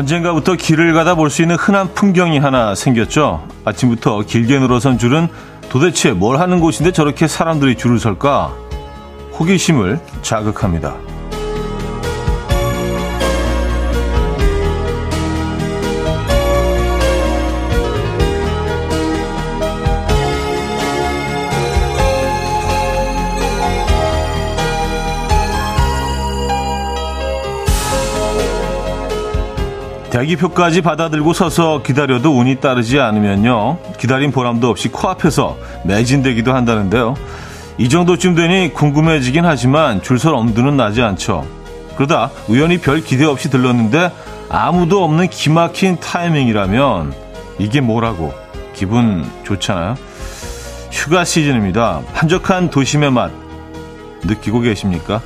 언젠가부터 길을 가다 볼 수 있는 흔한 풍경이 하나 생겼죠. 아침부터 길게 늘어선 줄은 도대체 뭘 하는 곳인데 저렇게 사람들이 줄을 설까? 호기심을 자극합니다. 대기표까지 받아들고 서서 기다려도 운이 따르지 않으면요. 기다린 보람도 없이 코앞에서 매진되기도 한다는데요. 이 정도쯤 되니 궁금해지긴 하지만 줄설 엄두는 나지 않죠. 그러다 우연히 별 기대 없이 들렀는데 아무도 없는 기막힌 타이밍이라면 이게 뭐라고 기분 좋잖아요. 휴가 시즌입니다. 한적한 도심의 맛 느끼고 계십니까?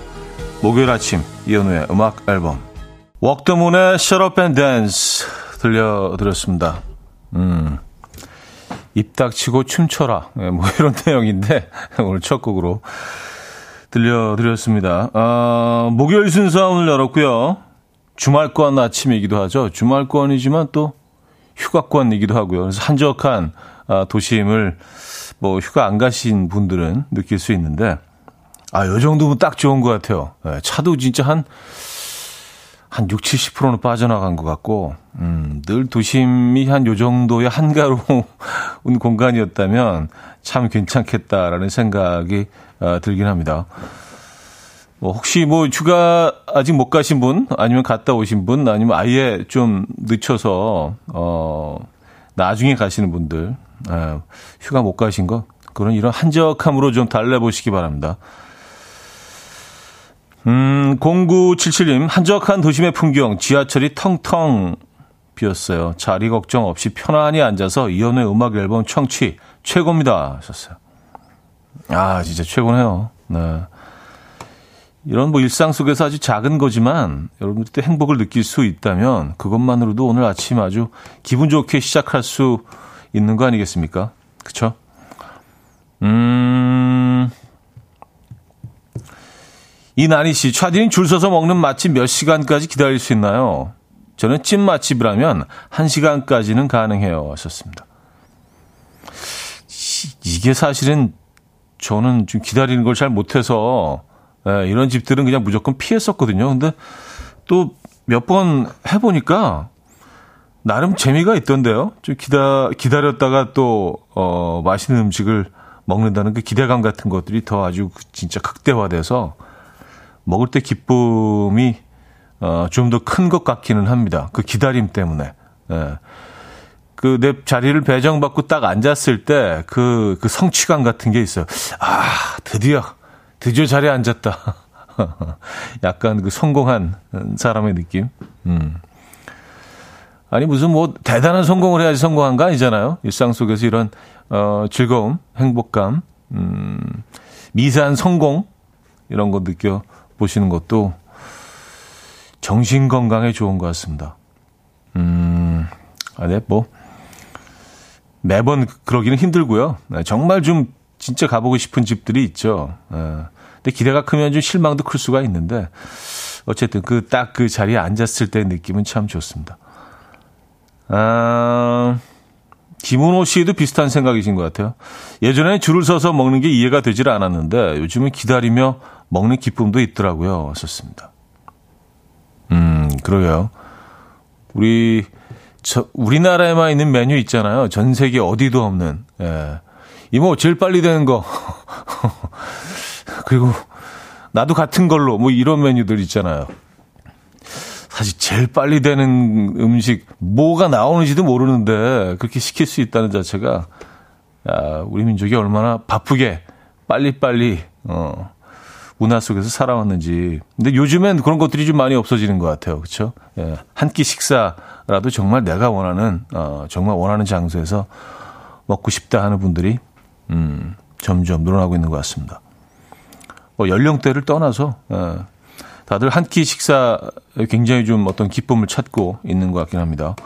목요일 아침 이현우의 음악 앨범 Shut Up and Dance 들려드렸습니다. 음, 입 닥치고 춤춰라. 네, 뭐 이런 내용인데 오늘 첫 곡으로 들려드렸습니다. 아, 목요일 순서 오늘 열었고요. 주말권 아침이기도 하죠. 주말권이지만 또 휴가권이기도 하고요. 그래서 한적한 아, 도심을 뭐 휴가 안 가신 분들은 느낄 수 있는데 아, 요 정도면 딱 좋은 것 같아요. 네, 차도 진짜 한 한 6, 70%는 빠져나간 것 같고, 음, 늘 도심이 한 요 정도의 한가로운 공간이었다면 참 괜찮겠다라는 생각이 어, 들긴 합니다. 뭐 혹시 뭐 휴가 아직 못 가신 분, 아니면 갔다 오신 분, 아니면 아예 좀 늦춰서, 어, 나중에 가시는 분들, 에, 휴가 못 가신 거, 그런 이런 한적함으로 좀 달래보시기 바랍니다. 음, 0977님, 한적한 도심의 풍경, 지하철이 텅텅 비었어요. 자리 걱정 없이 편안히 앉아서 이연의 음악 앨범 청취 최고입니다. 하셨어요. 아, 진짜 최고네요. 네. 이런 뭐 일상 속에서 아주 작은 거지만 여러분들도 행복을 느낄 수 있다면 그것만으로도 오늘 아침 아주 기분 좋게 시작할 수 있는 거 아니겠습니까? 그쵸? 음, 이나니 씨, 차디는 줄 서서 먹는 맛집 몇 시간까지 기다릴 수 있나요? 저는 찐 맛집이라면 1시간까지는 가능해요. 하셨습니다. 이게 사실은 저는 좀 기다리는 걸 잘 못해서 예, 이런 집들은 그냥 무조건 피했었거든요. 근데 또 몇 번 해보니까 나름 재미가 있던데요. 좀 기다, 기다렸다가 또, 어, 맛있는 음식을 먹는다는 그 기대감 같은 것들이 더 아주 진짜 극대화돼서 먹을 때 기쁨이 어, 좀 더 큰 것 같기는 합니다. 그 기다림 때문에. 예. 그 내 자리를 배정받고 딱 앉았을 때 그, 그 성취감 같은 게 있어요. 아, 드디어, 드디어 자리에 앉았다. 약간 그 성공한 사람의 느낌. 음. 아니, 무슨 뭐 대단한 성공을 해야지 성공한 거 아니잖아요. 일상 속에서 이런, 어, 즐거움, 행복감, 음, 미세한 성공, 이런 거 느껴 보시는 것도 정신 건강에 좋은 것 같습니다. 음, 아, 네, 뭐, 매번 그러기는 힘들고요. 네, 정말 좀 진짜 가보고 싶은 집들이 있죠. 네, 근데 기대가 크면 좀 실망도 클 수가 있는데, 어쨌든 그 딱그 그 자리에 앉았을 때 느낌은 참 좋습니다. 아, 김은호 씨도 비슷한 생각이신 것 같아요. 예전에는 줄을 서서 먹는 게 이해가 되질 않았는데 요즘은 기다리며 먹는 기쁨도 있더라고요. 썼습니다. 음, 그러게요. 우리, 저, 우리나라에만 있는 메뉴 있잖아요. 전 세계 어디도 없는. 예. 이모, 제일 빨리 되는 거. 그리고, 나도 같은 걸로, 뭐 이런 메뉴들 있잖아요. 사실 제일 빨리 되는 음식, 뭐가 나오는지도 모르는데, 그렇게 시킬 수 있다는 자체가, 야, 우리 민족이 얼마나 바쁘게, 빨리빨리, 어, 문화 속에서 살아왔는지. 근데 요즘엔 그런 것들이 좀 많이 없어지는 것 같아요. 그렇죠? 예, 한 끼 식사라도 정말 내가 원하는 어, 정말 원하는 장소에서 먹고 싶다 하는 분들이 음, 점점 늘어나고 있는 것 같습니다. 뭐 연령대를 떠나서 예, 다들 한 끼 식사 굉장히 좀 어떤 기쁨을 찾고 있는 것 같긴 합니다.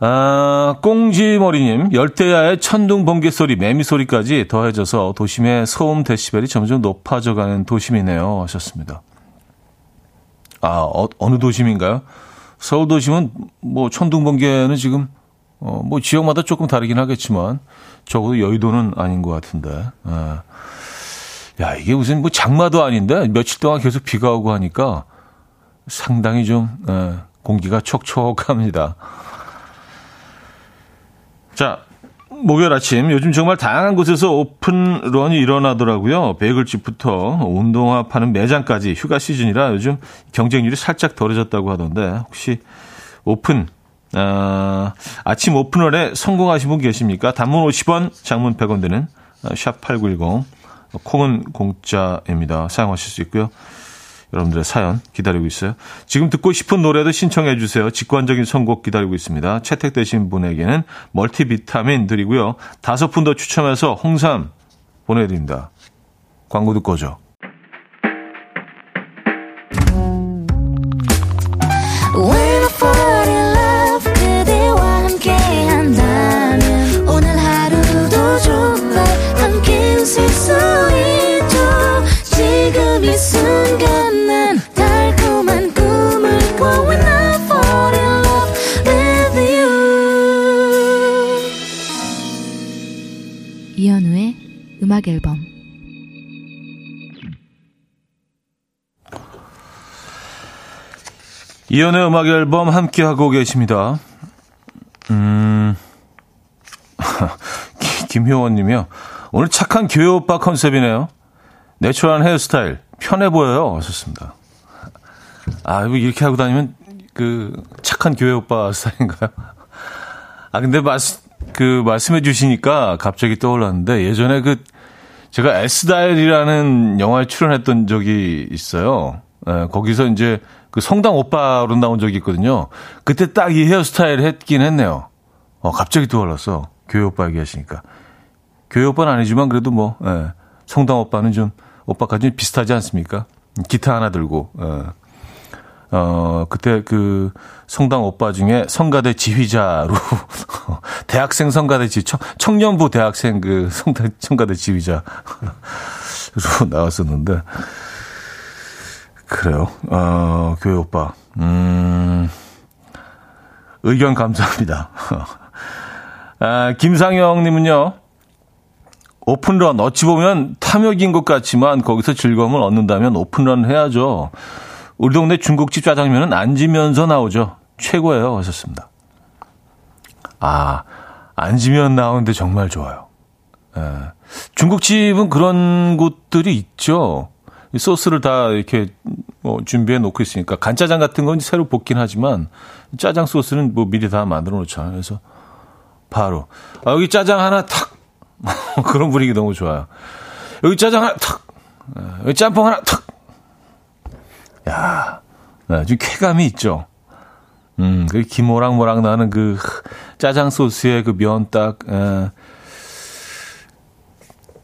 아, 꽁지머리님, 열대야의 천둥 번개 소리, 매미 소리까지 더해져서 도심의 소음 데시벨이 점점 높아져가는 도심이네요. 하셨습니다. 아, 어, 어느 도심인가요? 서울 도심은 뭐 천둥 번개는 지금 어, 뭐 지역마다 조금 다르긴 하겠지만 적어도 여의도는 아닌 것 같은데. 예. 야, 이게 무슨 뭐 장마도 아닌데 며칠 동안 계속 비가 오고 하니까 상당히 좀 예, 공기가 촉촉합니다. 자, 목요일 아침 요즘 정말 다양한 곳에서 오픈런이 일어나더라고요. 베이글집부터 운동화 파는 매장까지 휴가 시즌이라 요즘 경쟁률이 살짝 덜해졌다고 하던데 혹시 오픈 아, 아침 오픈런에 성공하신 분 계십니까? 단문 50원, 장문 100원 되는 샵8910 콩은 공짜입니다. 사용하실 수 있고요. 여러분들의 사연 기다리고 있어요. 지금 듣고 싶은 노래도 신청해 주세요. 직관적인 선곡 기다리고 있습니다. 채택되신 분에게는 멀티비타민 드리고요. 다섯 분 더 추첨해서 홍삼 보내드립니다. 광고 듣고 오죠. 음악 앨범 이연의 음악 앨범 함께 하고 계십니다. 음. 김효원 님이요. 오늘 착한 교회 오빠 컨셉이네요. 내추럴한 헤어스타일 편해 보여요. 하셨습니다. 아, 이렇게 하고 다니면 그 착한 교회 오빠 스타일인가요? 아, 근데 말, 그 말씀해 주시니까 갑자기 떠올랐는데 예전에 그 제가 에스다일이라는 영화에 출연했던 적이 있어요. 예, 거기서 이제 그 성당 오빠로 나온 적이 있거든요. 그때 딱 이 헤어스타일 했긴 했네요. 어, 갑자기 떠올랐어. 교회 오빠 얘기하시니까. 교회 오빠는 아니지만 그래도 뭐, 예, 성당 오빠는 좀, 오빠까지 비슷하지 않습니까? 기타 하나 들고, 예. 어, 그때 그 성당 오빠 중에 성가대 지휘자로, 대학생 성가대 지, 청, 청년부 대학생 그 성대, 성가대 지휘자로 나왔었는데, 그래요. 어, 교회 오빠. 음, 의견 감사합니다. 아, 김상영 님은요, 오픈런, 어찌 보면 탐욕인 것 같지만 거기서 즐거움을 얻는다면 오픈런 해야죠. 우리 동네 중국집 짜장면은 앉으면서 나오죠. 최고예요. 하셨습니다. 아, 앉으면 나오는데 정말 좋아요. 예. 중국집은 그런 곳들이 있죠. 소스를 다 이렇게 뭐 준비해 놓고 있으니까 간짜장 같은 건 새로 볶긴 하지만 짜장 소스는 뭐 미리 다 만들어 놓잖아요. 그래서 바로 아, 여기 짜장 하나 탁 그런 분위기 너무 좋아요. 여기 짜장 하나 탁 예, 여기 짬뽕 하나 탁 야, 네, 좀 쾌감이 있죠. 음, 그 기모락모락 나는 그 짜장 소스에 그 면 딱, 에,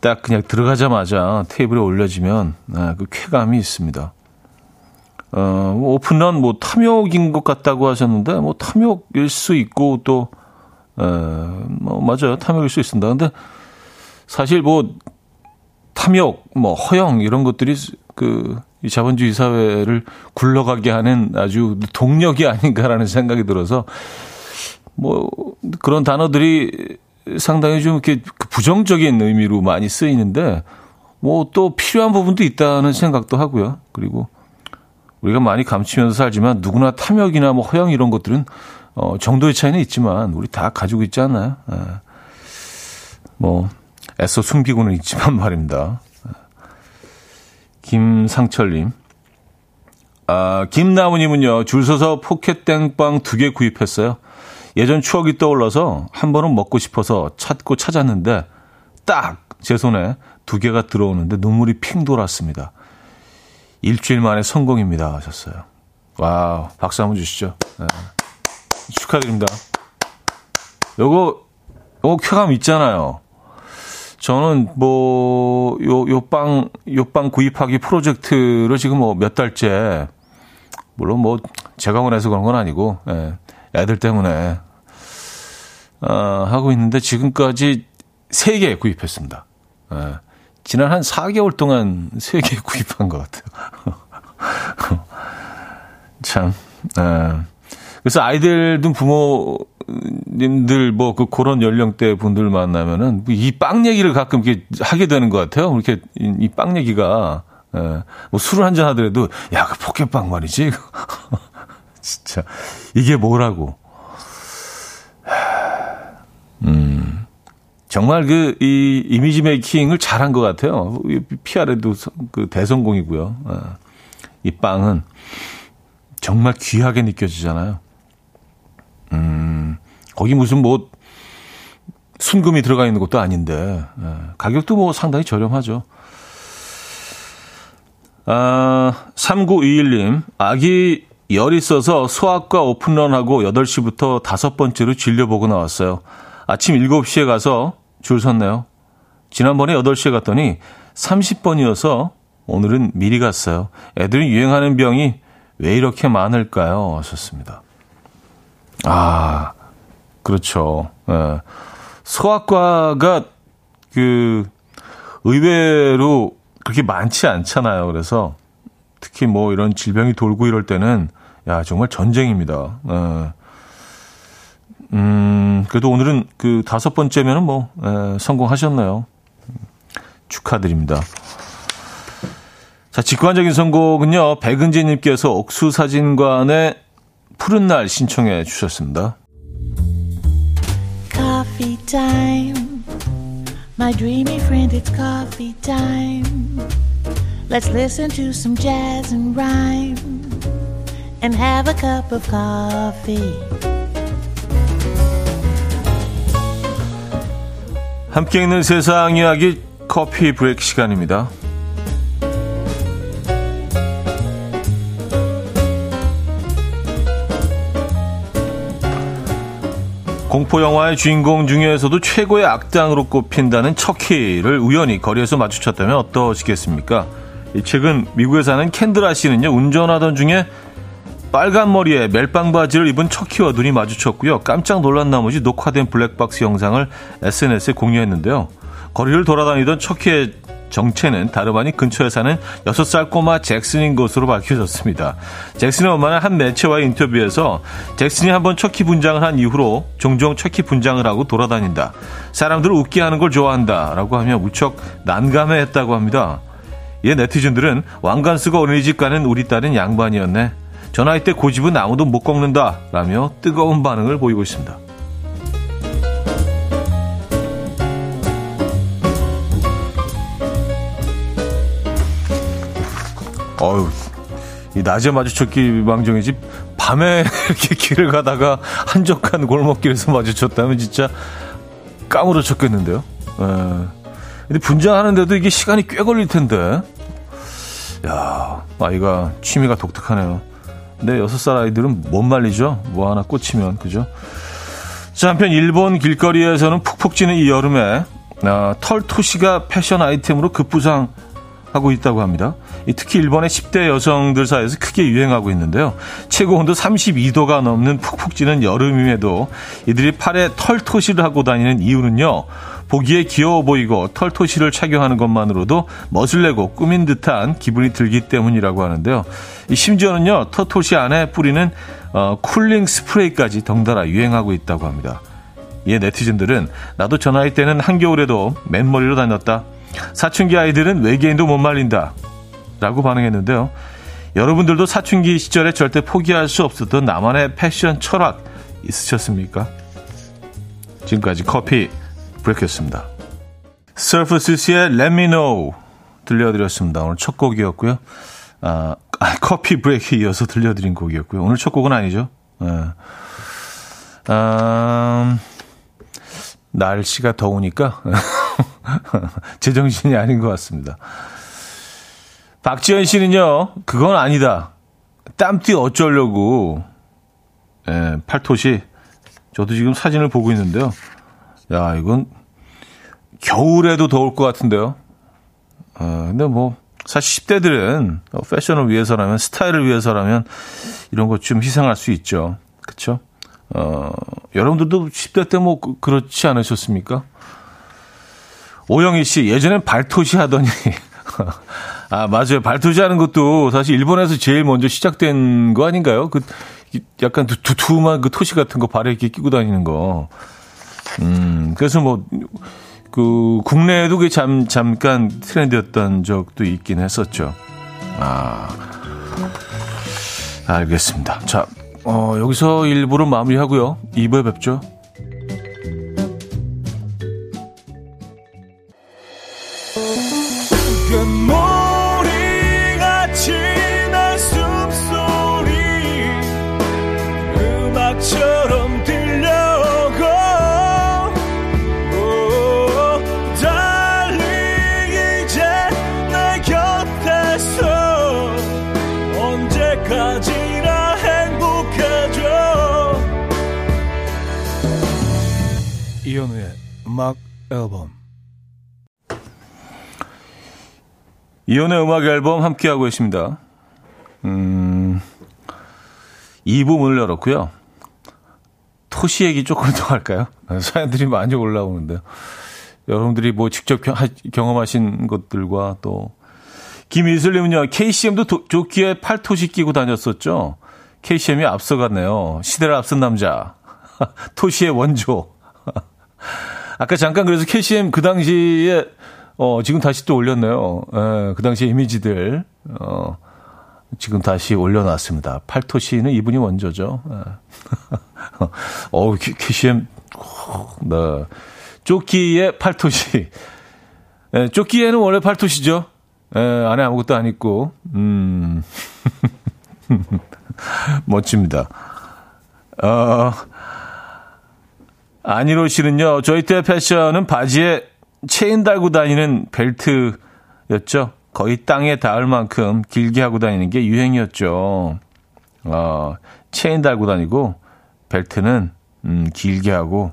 딱 그냥 들어가자마자 테이블에 올려지면 에, 그 쾌감이 있습니다. 어, 뭐 오픈런 뭐 탐욕인 것 같다고 하셨는데 뭐 탐욕일 수 있고 또, 에, 뭐 맞아요 탐욕일 수 있습니다. 근데 사실 뭐 탐욕, 뭐 허영 이런 것들이 그 이 자본주의 사회를 굴러가게 하는 아주 동력이 아닌가라는 생각이 들어서 뭐 그런 단어들이 상당히 좀 이렇게 부정적인 의미로 많이 쓰이는데 뭐 또 필요한 부분도 있다는 생각도 하고요. 그리고 우리가 많이 감추면서 살지만 누구나 탐욕이나 뭐 허영 이런 것들은 어 정도의 차이는 있지만 우리 다 가지고 있지 않나요? 예. 뭐 애써 숨기고는 있지만 말입니다. 김상철님. 아, 김나무님은요, 줄 서서 포켓 땡빵 두 개 구입했어요. 예전 추억이 떠올라서 한 번은 먹고 싶어서 찾고 찾았는데 딱 제 손에 두 개가 들어오는데 눈물이 핑 돌았습니다. 일주일 만에 성공입니다. 하셨어요. 와우, 박수 한번 주시죠. 네. 축하드립니다. 요거, 요거 쾌감 있잖아요. 저는 뭐, 요, 요 빵, 요 빵 구입하기 프로젝트를 지금 뭐 몇 달째, 물론 뭐 제가 원해서 그런 건 아니고, 예, 애들 때문에, 어, 하고 있는데 지금까지 3개 구입했습니다. 예, 지난 한 4개월 동안 3개 구입한 것 같아요. 참, 예. 그래서 아이들 둔 부모 님들 뭐 그 그런 연령대 분들 만나면은 이 빵 얘기를 가끔 이렇게 하게 되는 것 같아요. 이렇게 이 빵 얘기가 예, 뭐 술을 한 잔 하더라도 야 그 포켓빵 말이지. 진짜 이게 뭐라고. 음. 정말 그, 이, 이미지 메이킹을 잘한 것 같아요. PR에도 그 대성공이고요. 예. 이 빵은 정말 귀하게 느껴지잖아요. 음, 거기 무슨 뭐, 순금이 들어가 있는 것도 아닌데, 예. 가격도 뭐 상당히 저렴하죠. 아, 3921님, 아기 열 있어서 소아과 오픈런하고 8시부터 다섯 번째로 진료보고 나왔어요. 아침 7시에 가서 줄 섰네요. 지난번에 8시에 갔더니 30번이어서 오늘은 미리 갔어요. 애들이 유행하는 병이 왜 이렇게 많을까요? 하셨습니다. 아, 그렇죠. 예. 소아과가 그 의외로 그렇게 많지 않잖아요. 그래서 특히 뭐 이런 질병이 돌고 이럴 때는 야 정말 전쟁입니다. 예. 음, 그래도 오늘은 그 다섯 번째면은 뭐, 에, 성공하셨나요? 축하드립니다. 자, 직관적인 선곡은요, 백은지님께서 옥수사진관의 푸른 날 신청해 주셨습니다. Coffee time. My dreamy friend, it's coffee time. Let's listen to some jazz and rhyme and have a cup of coffee. 함께 있는 세상 이야기 커피 브레이크 시간입니다. 공포 영화의 주인공 중에서도 최고의 악당으로 꼽힌다는 척키를 우연히 거리에서 마주쳤다면 어떠시겠습니까? 이 최근 미국에 사는 캔드라 씨는요 운전하던 중에 빨간 머리에 멜빵 바지를 입은 척키와 눈이 마주쳤고요. 깜짝 놀란 나머지 녹화된 블랙박스 영상을 SNS에 공유했는데요. 거리를 돌아다니던 척키의 정체는 다름 아닌 근처에 사는 6살 꼬마 잭슨인 것으로 밝혀졌습니다. 잭슨의 엄마는 한 매체와의 인터뷰에서 잭슨이 한번 척키 분장을 한 이후로 종종 척키 분장을 하고 돌아다닌다. 사람들을 웃게 하는 걸 좋아한다. 라고 하며 무척 난감해 했다고 합니다. 이에 네티즌들은 왕관 쓰고 어린이집 가는 우리 딸은 양반이었네. 저 나이 때 고집은 아무도 못 꺾는다 라며 뜨거운 반응을 보이고 있습니다. 어휴, 이 낮에 마주쳤기 망정이지 밤에 이렇게 길을 가다가 한적한 골목길에서 마주쳤다면 진짜 까무러쳤겠는데요. 에. 예. 근데 분장하는데도 이게 시간이 꽤 걸릴 텐데. 야, 아이가 취미가 독특하네요. 네, 여섯 살 아이들은 못 말리죠. 뭐 하나 꽂히면 그죠? 자, 한편 일본 길거리에서는 푹푹 찌는 이 여름에 아, 털토시가 패션 아이템으로 급부상 하고 있다고 합니다. 특히 일본의 10대 여성들 사이에서 크게 유행하고 있는데요. 최고 온도 32도가 넘는 푹푹 찌는 여름임에도 이들이 팔에 털토시를 하고 다니는 이유는요. 보기에 귀여워 보이고 털토시를 착용하는 것만으로도 멋을 내고 꾸민 듯한 기분이 들기 때문이라고 하는데요. 심지어는요, 털토시 안에 뿌리는 어, 쿨링 스프레이까지 덩달아 유행하고 있다고 합니다. 이에 네티즌들은 나도 저 나이 때는 한겨울에도 맨머리로 다녔다. 사춘기 아이들은 외계인도 못 말린다. 라고 반응했는데요. 여러분들도 사춘기 시절에 절대 포기할 수 없었던 나만의 패션 철학 있으셨습니까? 지금까지 커피 브레이크였습니다. 서프스의 Let Me Know 들려드렸습니다. 오늘 첫 곡이었고요. 아, 아, 커피 브레이크 이어서 들려드린 곡이었고요. 오늘 첫 곡은 아니죠. 네. 아, 날씨가 더우니까 제정신이 아닌 것 같습니다. 박지현 씨는요, 그건 아니다. 땀띠 어쩌려고. 예, 팔토시. 저도 지금 사진을 보고 있는데요. 야, 이건 겨울에도 더울 것 같은데요. 어, 근데 뭐, 사실 10대들은 패션을 위해서라면, 스타일을 위해서라면 이런 것 좀 희생할 수 있죠. 그쵸? 어, 여러분들도 10대 때 뭐 그렇지 않으셨습니까? 오영희 씨, 예전엔 발토시 하더니. 아, 맞아요. 발토시 하는 것도 사실 일본에서 제일 먼저 시작된 거 아닌가요? 그, 약간 두툼한 그 토시 같은 거 발에 이렇게 끼고 다니는 거. 음, 그래서 뭐, 그, 국내에도 그 잠, 잠깐 트렌드였던 적도 있긴 했었죠. 아, 알겠습니다. 자, 어, 여기서 1부를 마무리하고요. 2부에 뵙죠. 앨범 이연의 음악 앨범 함께하고 계십니다. 음, 2부 문을 열었고요. 토시 얘기 조금 더 할까요? 사연들이 많이 올라오는데요. 여러분들이 뭐 직접 경험하신 것들과 또 김이슬님은요. KCM도 도, 조끼에 팔토시 끼고 다녔었죠. KCM이 앞서갔네요. 시대를 앞선 남자. 토시의 원조. 아까 잠깐 그래서 KCM 그 당시에 어 지금 다시 또 올렸네요. 예, 그 당시 이미지들 어 지금 다시 올려놨습니다. 팔토시는 이분이 원조죠. 예. 어 KCM 네. 조끼의 팔토 시. 예, 조끼에는 원래 팔토 시죠. 예, 안에 아무것도 안 있고 음 멋집니다. 어 안희로 씨는요, 저희 때 패션은 바지에 체인 달고 다니는 벨트였죠. 거의 땅에 닿을 만큼 길게 하고 다니는 게 유행이었죠. 어, 체인 달고 다니고, 벨트는, 음, 길게 하고,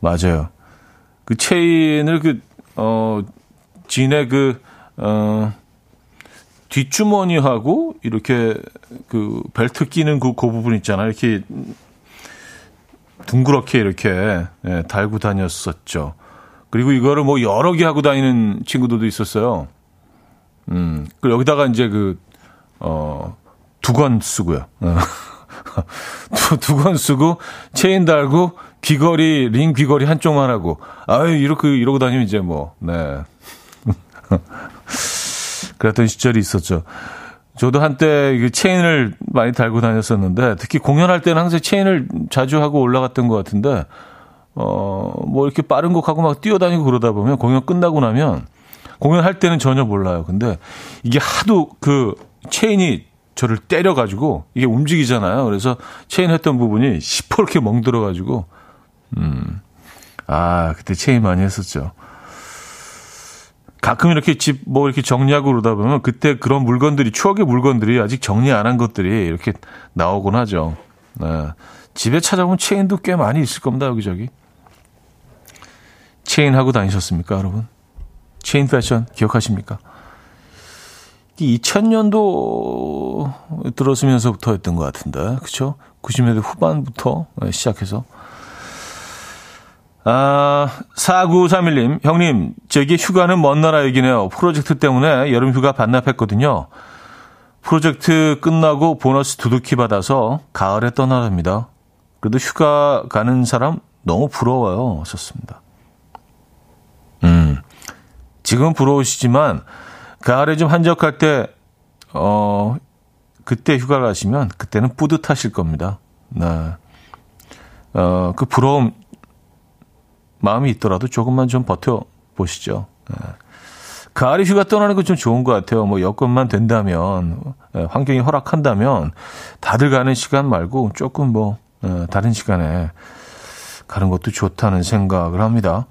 맞아요. 그 체인을 그, 어, 진의 그, 어, 뒷주머니하고, 이렇게 그 벨트 끼는 그, 그 부분 있잖아요. 이렇게 둥그렇게 이렇게 예, 달고 다녔었죠. 그리고 이거를 뭐 여러 개 하고 다니는 친구들도 있었어요. 음, 그 여기다가 이제 그, 어, 두건 쓰고요. 어. 두건 쓰고, 체인 달고, 귀걸이, 링 귀걸이 한쪽만 하고, 아유, 이렇게, 이러고 다니면 이제 뭐, 네. 그랬던 시절이 있었죠. 저도 한때 그 체인을 많이 달고 다녔었는데 특히 공연할 때는 항상 체인을 자주 하고 올라갔던 것 같은데 어 뭐 이렇게 빠른 곡하고 막 뛰어다니고 그러다 보면 공연 끝나고 나면 공연할 때는 전혀 몰라요. 근데 이게 하도 그 체인이 저를 때려가지고 이게 움직이잖아요. 그래서 체인 했던 부분이 시퍼렇게 멍들어가지고 음. 아, 그때 체인 많이 했었죠. 가끔 이렇게 집 뭐 이렇게 정리하고 그러다 보면 그때 그런 물건들이 추억의 물건들이 아직 정리 안 한 것들이 이렇게 나오곤 하죠. 네. 집에 찾아보면 체인도 꽤 많이 있을 겁니다 여기저기. 체인 하고 다니셨습니까 여러분? 체인 패션 기억하십니까? 2000년도 들었으면서부터 했던 것 같은데, 그쵸? 90년대 후반부터 시작해서 아, 4931님, 형님, 저기 휴가는 먼 나라 얘기네요. 프로젝트 때문에 여름 휴가 반납했거든요. 프로젝트 끝나고 보너스 두둑히 받아서 가을에 떠나랍니다. 그래도 휴가 가는 사람 너무 부러워요. 하셨습니다. 음, 지금 부러우시지만, 가을에 좀 한적할 때, 어, 그때 휴가 가시면, 그때는 뿌듯하실 겁니다. 네. 어, 그 부러움 마음이 있더라도 조금만 좀 버텨 보시죠. 예. 휴가 떠나는 건 좀 좋은 것 같아요. 뭐 여건만 된다면, 예, 환경이 허락한다면, 다들 가는 시간 말고 조금 뭐, 예, 다른 시간에 가는 것도 좋다는 생각을 합니다.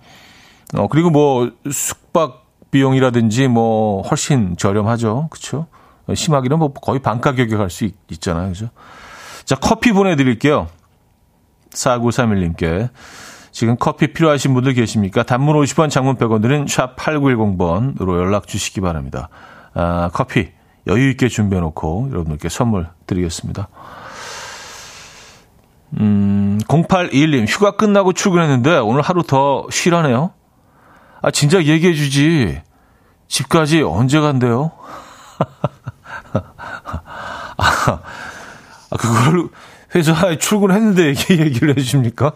어, 그리고 뭐, 숙박 비용이라든지 뭐, 훨씬 저렴하죠. 그쵸? 심하기는 뭐 거의 반 가격에 갈 수 있잖아요. 그죠? 자, 커피 보내 드릴게요. 4931님께. 지금 커피 필요하신 분들 계십니까? 단문 50원, 장문 100원들은 샵 8910번으로 연락 주시기 바랍니다. 아, 커피 여유 있게 준비해 놓고 여러분들께 선물 드리겠습니다. 음, 0821님, 휴가 끝나고 출근했는데 오늘 하루 더 쉬라네요. 아, 진작 얘기해 주지. 집까지 언제 간대요? 아, 아, 그걸 회사에 출근했는데 얘기, 얘기를 해 주십니까?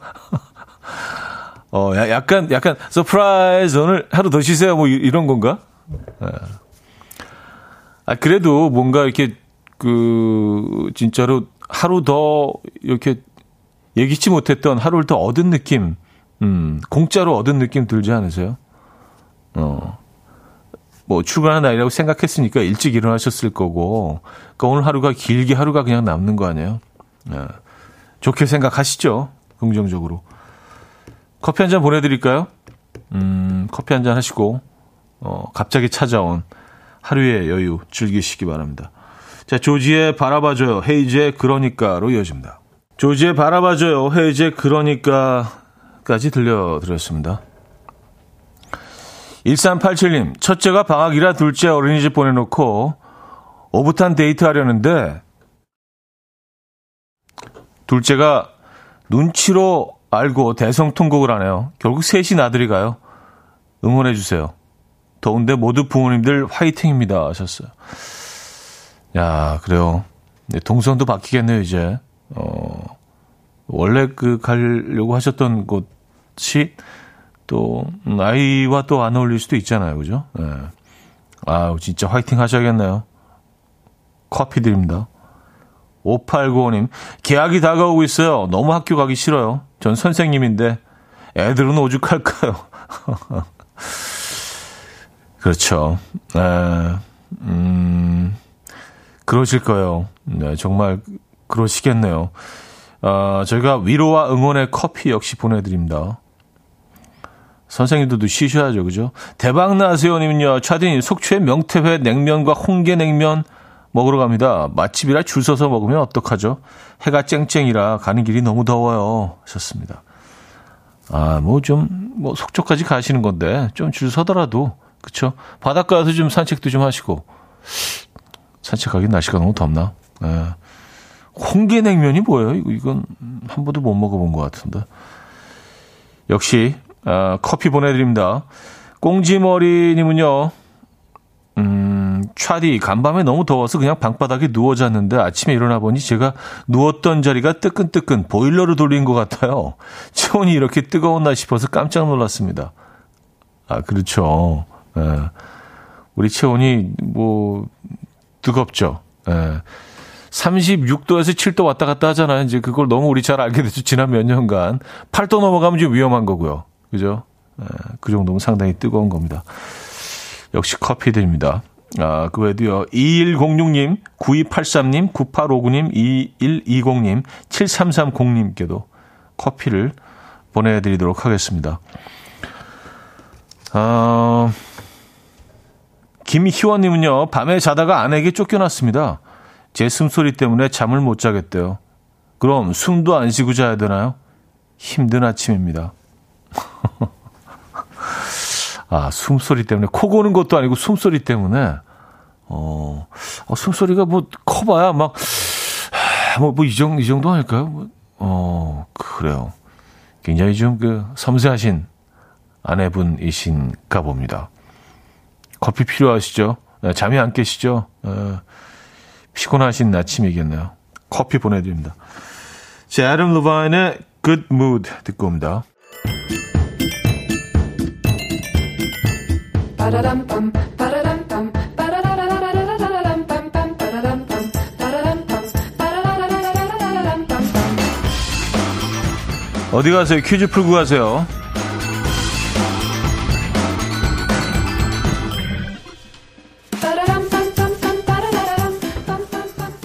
어, 약간, 약간, surprise 오늘 하루 더 쉬세요. 뭐 이런 건가? 예. 아, 그래도 뭔가 이렇게, 그, 진짜로 하루 더 이렇게 예기치 못했던 하루를 더 얻은 느낌, 음, 공짜로 얻은 느낌 들지 않으세요? 어. 뭐 출근하는 날이라고 생각했으니까 일찍 일어나셨을 거고, 그러니까 오늘 하루가 길게 하루가 그냥 남는 거 아니에요? 예. 좋게 생각하시죠? 긍정적으로. 커피 한 잔 보내드릴까요? 음, 커피 한 잔 하시고, 어, 갑자기 찾아온 하루의 여유 즐기시기 바랍니다. 자, 조지의 바라봐줘요. 헤이즈의 그러니까로 이어집니다. 조지의 바라봐줘요. 헤이즈의 그러니까까지 들려드렸습니다. 1387님, 첫째가 방학이라 둘째 어린이집 보내놓고 오붓한 데이트 하려는데 둘째가 눈치로 알고 대성통곡을 하네요. 결국 셋이 나들이 가요. 응원해 주세요. 더운데 모두 부모님들 화이팅입니다. 하셨어요. 야, 그래요. 네, 동선도 바뀌겠네요, 이제. 어, 원래 그 가려고 하셨던 곳이 또, 아이와 또 안 어울릴 수도 있잖아요. 그죠? 네. 아 진짜 화이팅 하셔야겠네요. 커피 드립니다. 5895님, 계약이 다가오고 있어요. 너무 학교 가기 싫어요. 전 선생님인데 애들은 오죽할까요? 그렇죠. 에, 음, 그러실 거예요. 네, 정말 그러시겠네요. 어, 저희가 위로와 응원의 커피 역시 보내드립니다. 선생님들도 쉬셔야죠, 그죠? 대박나세요님은요, 차디님, 속초의 명태회 냉면과 홍게냉면 먹으러 갑니다. 맛집이라 줄 서서 먹으면 어떡하죠? 해가 쨍쨍이라 가는 길이 너무 더워요. 하셨습니다. 아, 뭐 좀, 뭐 속초까지 가시는 건데, 좀 줄 서더라도, 그쵸? 바닷가 에서 좀 산책도 좀 하시고, 산책하기 날씨가 너무 덥나? 예. 홍게냉면이 뭐예요? 이건 한 번도 못 먹어본 것 같은데. 역시, 아, 커피 보내드립니다. 꽁지머리님은요, 음, 차디, 간밤에 너무 더워서 그냥 방바닥에 누워 잤는데 아침에 일어나 보니 제가 누웠던 자리가 뜨끈뜨끈 보일러로 돌린 것 같아요. 체온이 이렇게 뜨거웠나 싶어서 깜짝 놀랐습니다. 아, 그렇죠. 예. 우리 체온이 뭐, 뜨겁죠. 예. 36도에서 7도 왔다 갔다 하잖아요. 이제 그걸 너무 우리 잘 알게 됐죠. 지난 몇 년간. 8도 넘어가면 좀 위험한 거고요. 그죠? 예. 그 정도면 상당히 뜨거운 겁니다. 역시 커피 드립니다. 아, 그 외에도요. 2106님, 9283님, 9859님, 2120님, 7330님께도 커피를 보내드리도록 하겠습니다. 아, 김희원님은요, 밤에 자다가 아내에게 쫓겨났습니다. 제 숨소리 때문에 잠을 못 자겠대요. 그럼 숨도 안 쉬고 자야 되나요? 힘든 아침입니다. 아, 숨소리 때문에, 코 고는 것도 아니고 숨소리 때문에, 어, 어 숨소리가 뭐, 커봐야 막, 뭐, 뭐, 이 정도, 이 정도 아닐까요? 뭐, 어, 그래요. 굉장히 좀 그, 섬세하신 아내분이신가 봅니다. 커피 필요하시죠? 네, 잠이 안 깨시죠? 어, 피곤하신 아침이겠네요. 커피 보내드립니다. 자, 애덤 루바인의 Good Mood 듣고 옵니다. 어디 가세요? 퀴즈 풀고 가세요.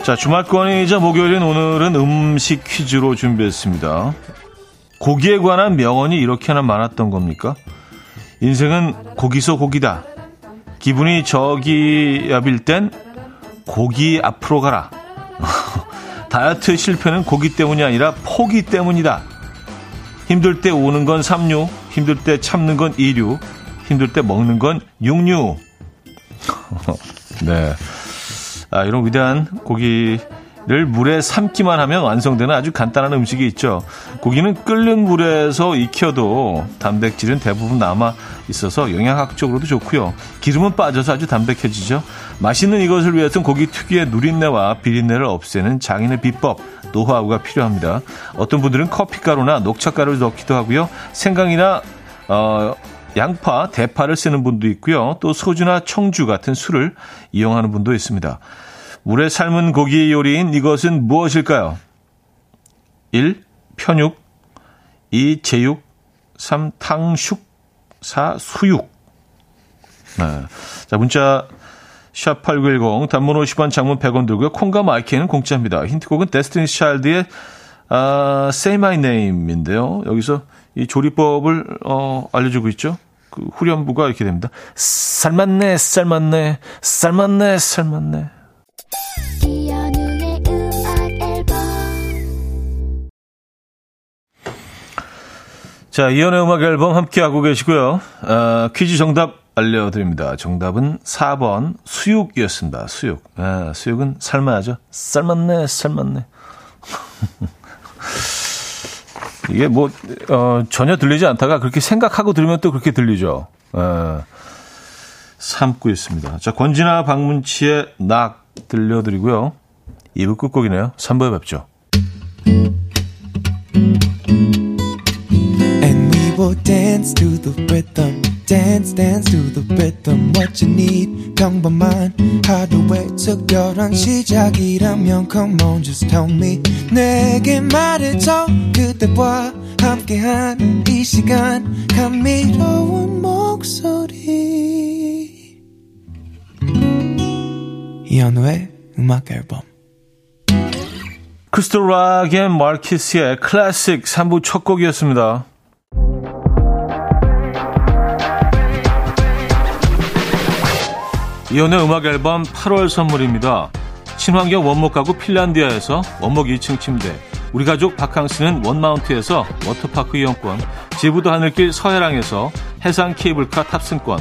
자, 주말권이자 목요일인 오늘은 음식 퀴즈로 준비했습니다. 고기에 관한 명언이 이렇게나 많았던 겁니까? 인생은 고기서 고기다. 기분이 저기압일 땐 고기 앞으로 가라. 다이어트 실패는 고기 때문이 아니라 포기 때문이다. 힘들 때 오는 건 삼류, 힘들 때 참는 건 이류, 힘들 때 먹는 건 육류. 네. 아, 이런 위대한 고기 고기 를 물에 삶기만 하면 완성되는 아주 간단한 음식이 있죠. 고기는 끓는 물에서 익혀도 단백질은 대부분 남아 있어서 영양학적으로도 좋고요. 기름은 빠져서 아주 담백해지죠. 맛있는 이것을 위해서는 고기 특유의 누린내와 비린내를 없애는 장인의 비법, 노하우가 필요합니다. 어떤 분들은 커피가루나 녹차가루를 넣기도 하고요. 생강이나 어, 양파, 대파를 쓰는 분도 있고요. 또 소주나 청주 같은 술을 이용하는 분도 있습니다. 물에 삶은 고기 요리인 이것은 무엇일까요? 1. 편육 2. 제육 3. 탕숙 4. 수육 네. 자, 문자 샵8910 단문 50원 장문 100원 들고요. 콩과 마이K는 공짜입니다. 힌트곡은 Destiny's Child의 아, Say My Name인데요. 여기서 이 조리법을 어, 알려주고 있죠. 그 후렴부가 이렇게 됩니다. 삶았네, 삶았네, 삶았네, 삶았네. 자, 이연의 음악 앨범 함께하고 계시고요. 아, 퀴즈 정답 알려드립니다. 정답은 4번 수육이었습니다. 수육. 아, 수육은 삶아야죠. 삶았네, 삶았네. 이게 뭐, 어, 전혀 들리지 않다가 그렇게 생각하고 들으면 또 그렇게 들리죠. 에, 삼고 있습니다. 자, 권진아 박문치의 낙 들려드리고요. 2부 끝곡이네요. 3부에 뵙죠. And we will dance to the rhythm. dance dance to the rhythm what you need 평범한 하루의 특별한 시작이라면 come on just tell me 내게 말해줘 그대와 함께한 이 시간 감미로운 이현우의 음악 앨범 크리스토 락의 마르키스의 클래식 3부 첫 곡이었습니다. 이혼의 음악 앨범 8월 선물입니다. 친환경 원목 가구 핀란디아에서 원목 2층 침대, 우리 가족 바캉스는 원마운트에서 워터파크 이용권, 제부도 하늘길 서해랑에서 해상 케이블카 탑승권,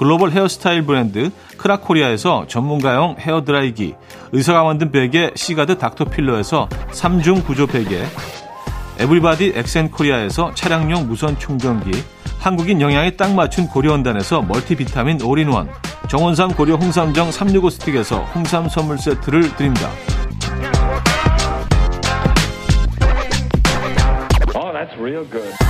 글로벌 헤어스타일 브랜드 크라코리아에서 전문가용 헤어드라이기, 의사가 만든 베개 시가드 닥터필러에서 3중 구조 베개, 에브리바디 엑센코리아에서 차량용 무선 충전기, 한국인 영양에 딱 맞춘 고려원단에서 멀티비타민 올인원, 정원삼 고려 홍삼정 365 스틱에서 홍삼 선물 세트를 드립니다. Oh,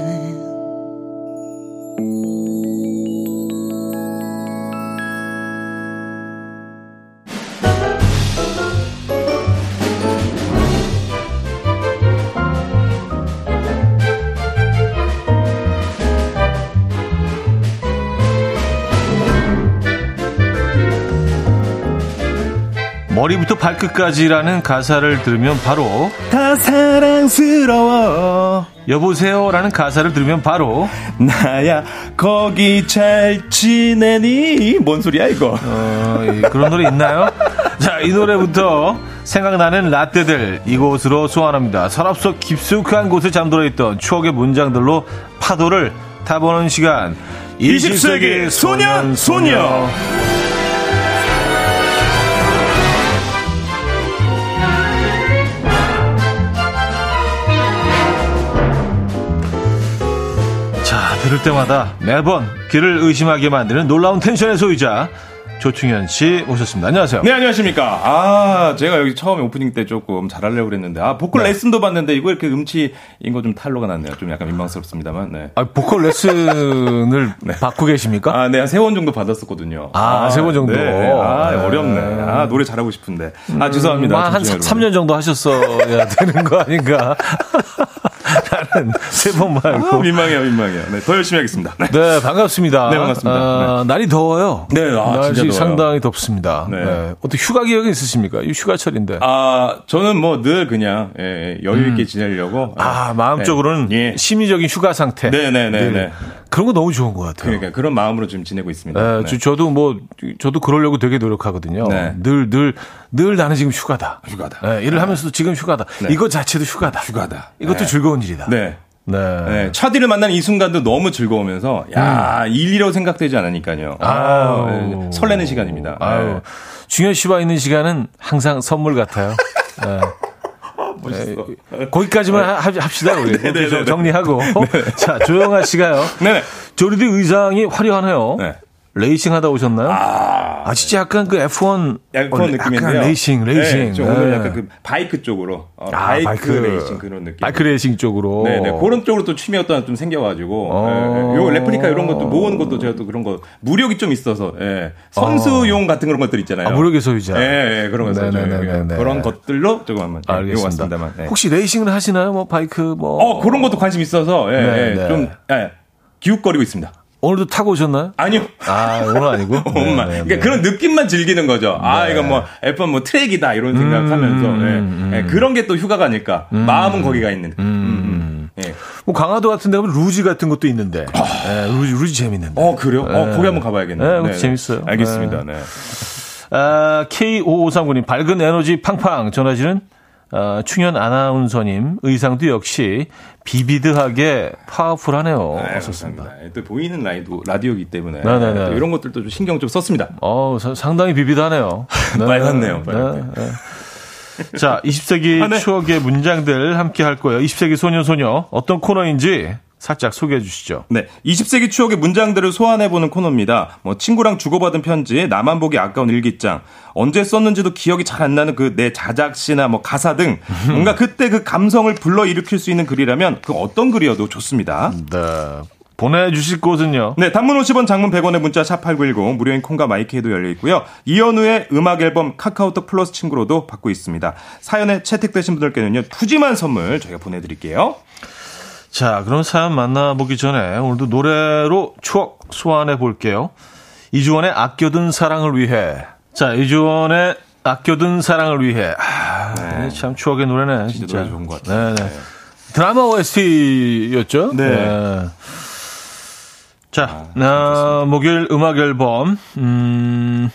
머리부터 발끝까지라는 가사를 들으면 바로 다 사랑스러워. 여보세요라는 가사를 들으면 바로 나야 거기 잘 지내니? 뭔 소리야 이거? 어, 그런 노래 있나요? 자 이 노래부터 생각나는 라떼들 이곳으로 소환합니다. 서랍 속 깊숙한 곳에 잠들어 있던 추억의 문장들로 파도를 타보는 시간. 20세기 소년 소녀, 소녀. 들을 때마다 매번 귀를 의심하게 만드는 놀라운 텐션의 소유자 조충현 씨 모셨습니다. 안녕하세요. 네, 안녕하십니까. 아, 제가 여기 처음에 오프닝 때 조금 잘하려고 그랬는데, 아, 보컬 네. 레슨도 봤는데, 이거 이렇게 음치인 거 좀 탈로가 났네요. 좀 약간 민망스럽습니다만, 네. 아, 보컬 레슨을 받고 계십니까? 아, 네, 한 세 번 정도 받았었거든요. 아, 세번 정도? 네. 아, 네. 어렵네. 아, 노래 잘하고 싶은데. 아, 죄송합니다. 뭐한 조충현 3년 정도 하셨어야 되는 거 아닌가? 세번 여러분. 아, 말고. 민망해요, 민망해요. 네, 더 열심히 하겠습니다. 네. 네, 반갑습니다. 네, 반갑습니다. 아, 날이 더워요. 네, 아, 날씨 진짜 더워요. 상당히 덥습니다. 네. 네. 어떻게 휴가 기억이 있으십니까? 이 휴가철인데. 아, 아, 저는 뭐 늘 그냥, 예, 예, 여유 있게 지내려고. 예. 음. 마음적으로는 네. 예. 심리적인 휴가 상태. 네 네 네 네. 늘. 그런 거 너무 좋은 것 같아요. 그러니까 그런 마음으로 좀 지내고 있습니다. 네, 네. 저- 저도 뭐 저도 그러려고 되게 노력하거든요. 네. 늘늘늘 나는 지금 휴가다. 휴가다. 네, 일을 하면서도 지금 휴가다. 네. 이거 자체도 휴가다. 휴가다. 이것도 네. 즐거운 일이다. 네. 네. 네, 차디를 만난 이 순간도 너무 즐거우면서 야 일이라고 생각되지 않으니까요. 아, 음. 아우. 네, 설레는 시간입니다. 아유, 네. 중현 씨와 있는 시간은 항상 선물 같아요. 네. 멋있어. 거기까지만 하- 합시다 우리 네네네네. 좀 정리하고 자 조영아 씨가요. 네. 조리디 의상이 화려하네요. 네. 레이싱 하다 오셨나요? 아, 아, 진짜 약간 그 F1 약간 어, 느낌인데요. 약간 레이싱, 레이싱. 네, 저 오늘 네. 약간 그 바이크 쪽으로 어, 아, 바이크, 레이싱 그런 느낌. 바이크 레이싱 쪽으로. 네, 네. 그런 쪽으로 또 취미 어떤 좀 생겨가지고, 어. 예, 예. 요 레플리카 이런 것도 모으는 것도 제가 또 그런 거 물욕이 좀 있어서, 예. 선수용 같은 그런 것들 있잖아요. 아, 물욕의 소유자. 예, 예, 그런 거 있어요. 네네네네. 그런 것들로 조금 한번 예, 알겠습니다. 배워봤습니다만. 예. 혹시 레이싱을 하시나요? 뭐 바이크 뭐. 어, 그런 것도 관심 있어서, 예, 네, 예, 네. 좀, 예, 기웃거리고 있습니다. 오늘도 타고 오셨나요? 아니요. 아, 오늘 아니고. 엄마. 네, 네, 그러니까 네. 그런 느낌만 즐기는 거죠. 아, 네. 이거 뭐, F1 뭐 트랙이다, 이런 생각하면서, 음, 예. 예, 그런 게 또 휴가가 아닐까. 마음은 거기가 있는. 음, 음. 예. 뭐 강화도 같은 데 가면 루지 같은 것도 있는데. 네, 루지, 루지 재밌는데. 어, 그래요? 어, 네. 거기 한번 가봐야겠네요. 네, 재밌어요. 알겠습니다. 네. 아, K5539님, 밝은 에너지 팡팡 전하시는 아, 충현 아나운서님 의상도 역시 비비드하게 파워풀하네요. 아, 하셨습니다. 감사합니다. 또 보이는 라디오, 라디오기 때문에. 네네네. 또 이런 것들도 좀 신경 좀 썼습니다. 어, 사- 상당히 비비드하네요. 네. 빨갛네요, 네. 네. 자, 20세기 아, 네. 추억의 문장들 함께 할 거예요. 20세기 소년 소녀 어떤 코너인지 살짝 소개해 주시죠. 네. 20세기 추억의 문장들을 소환해 보는 코너입니다. 뭐, 친구랑 주고받은 편지, 나만 보기 아까운 일기장, 언제 썼는지도 기억이 잘 안 나는 그 내 자작시나 뭐 가사 등, 뭔가 그때 그 감성을 불러일으킬 수 있는 글이라면 그 어떤 글이어도 좋습니다. 네. 보내주실 곳은요. 네, 단문 50원, 장문 100원의 문자 샵 8910 무료인 콩과 마이크에도 열려 있고요. 이현우의 음악 앨범 카카오톡 플러스 친구로도 받고 있습니다. 사연에 채택되신 분들께는요. 푸짐한 선물 저희가 보내드릴게요. 자, 그럼 사연 만나보기 전에 오늘도 노래로 추억 소환해 볼게요. 이주원의 아껴둔 사랑을 위해. 자, 이주원의 아껴둔 사랑을 위해. 아, 네. 참 추억의 노래네. 진짜 진짜. 노래 좋은 것 같아요. 네, 네. 드라마 OST였죠? 네. 자, 아, 목요일 음악 앨범, 음,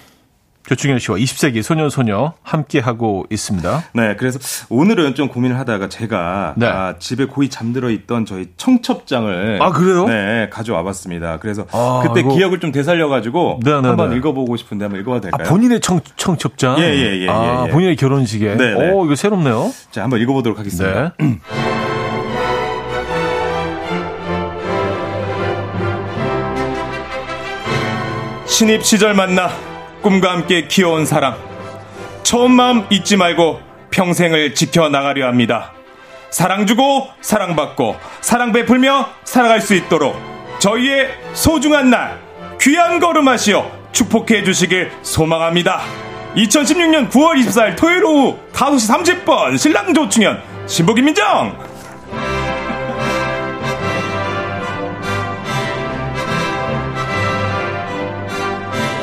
조충현 씨와 20세기 소년 소녀 함께 하고 있습니다. 네, 그래서 오늘은 좀 고민을 하다가 제가 네. 아, 집에 고이 잠들어 있던 저희 청첩장을 아, 그래요? 네, 가져와 봤습니다. 그래서 아, 그때 이거- 기억을 좀 되살려 가지고 네, 네, 한번 네. 읽어보고 싶은데 한번 읽어봐도 아, 될까요? 본인의 청, 청첩장? 예, 예, 예, 아, 예, 예. 본인의 결혼식에? 네, 네. 오, 이거 새롭네요. 자, 한번 읽어보도록 하겠습니다. 네. 신입 시절 만나 꿈과 함께 키워온 사랑. 처음 마음 잊지 말고 평생을 지켜나가려 합니다. 사랑 주고 사랑받고 사랑 베풀며 살아갈 수 있도록 저희의 소중한 날 귀한 걸음하시어 축복해 주시길 소망합니다. 2016년 9월 24일 토요일 오후 5시 30분 신랑 조충현 신부 김민정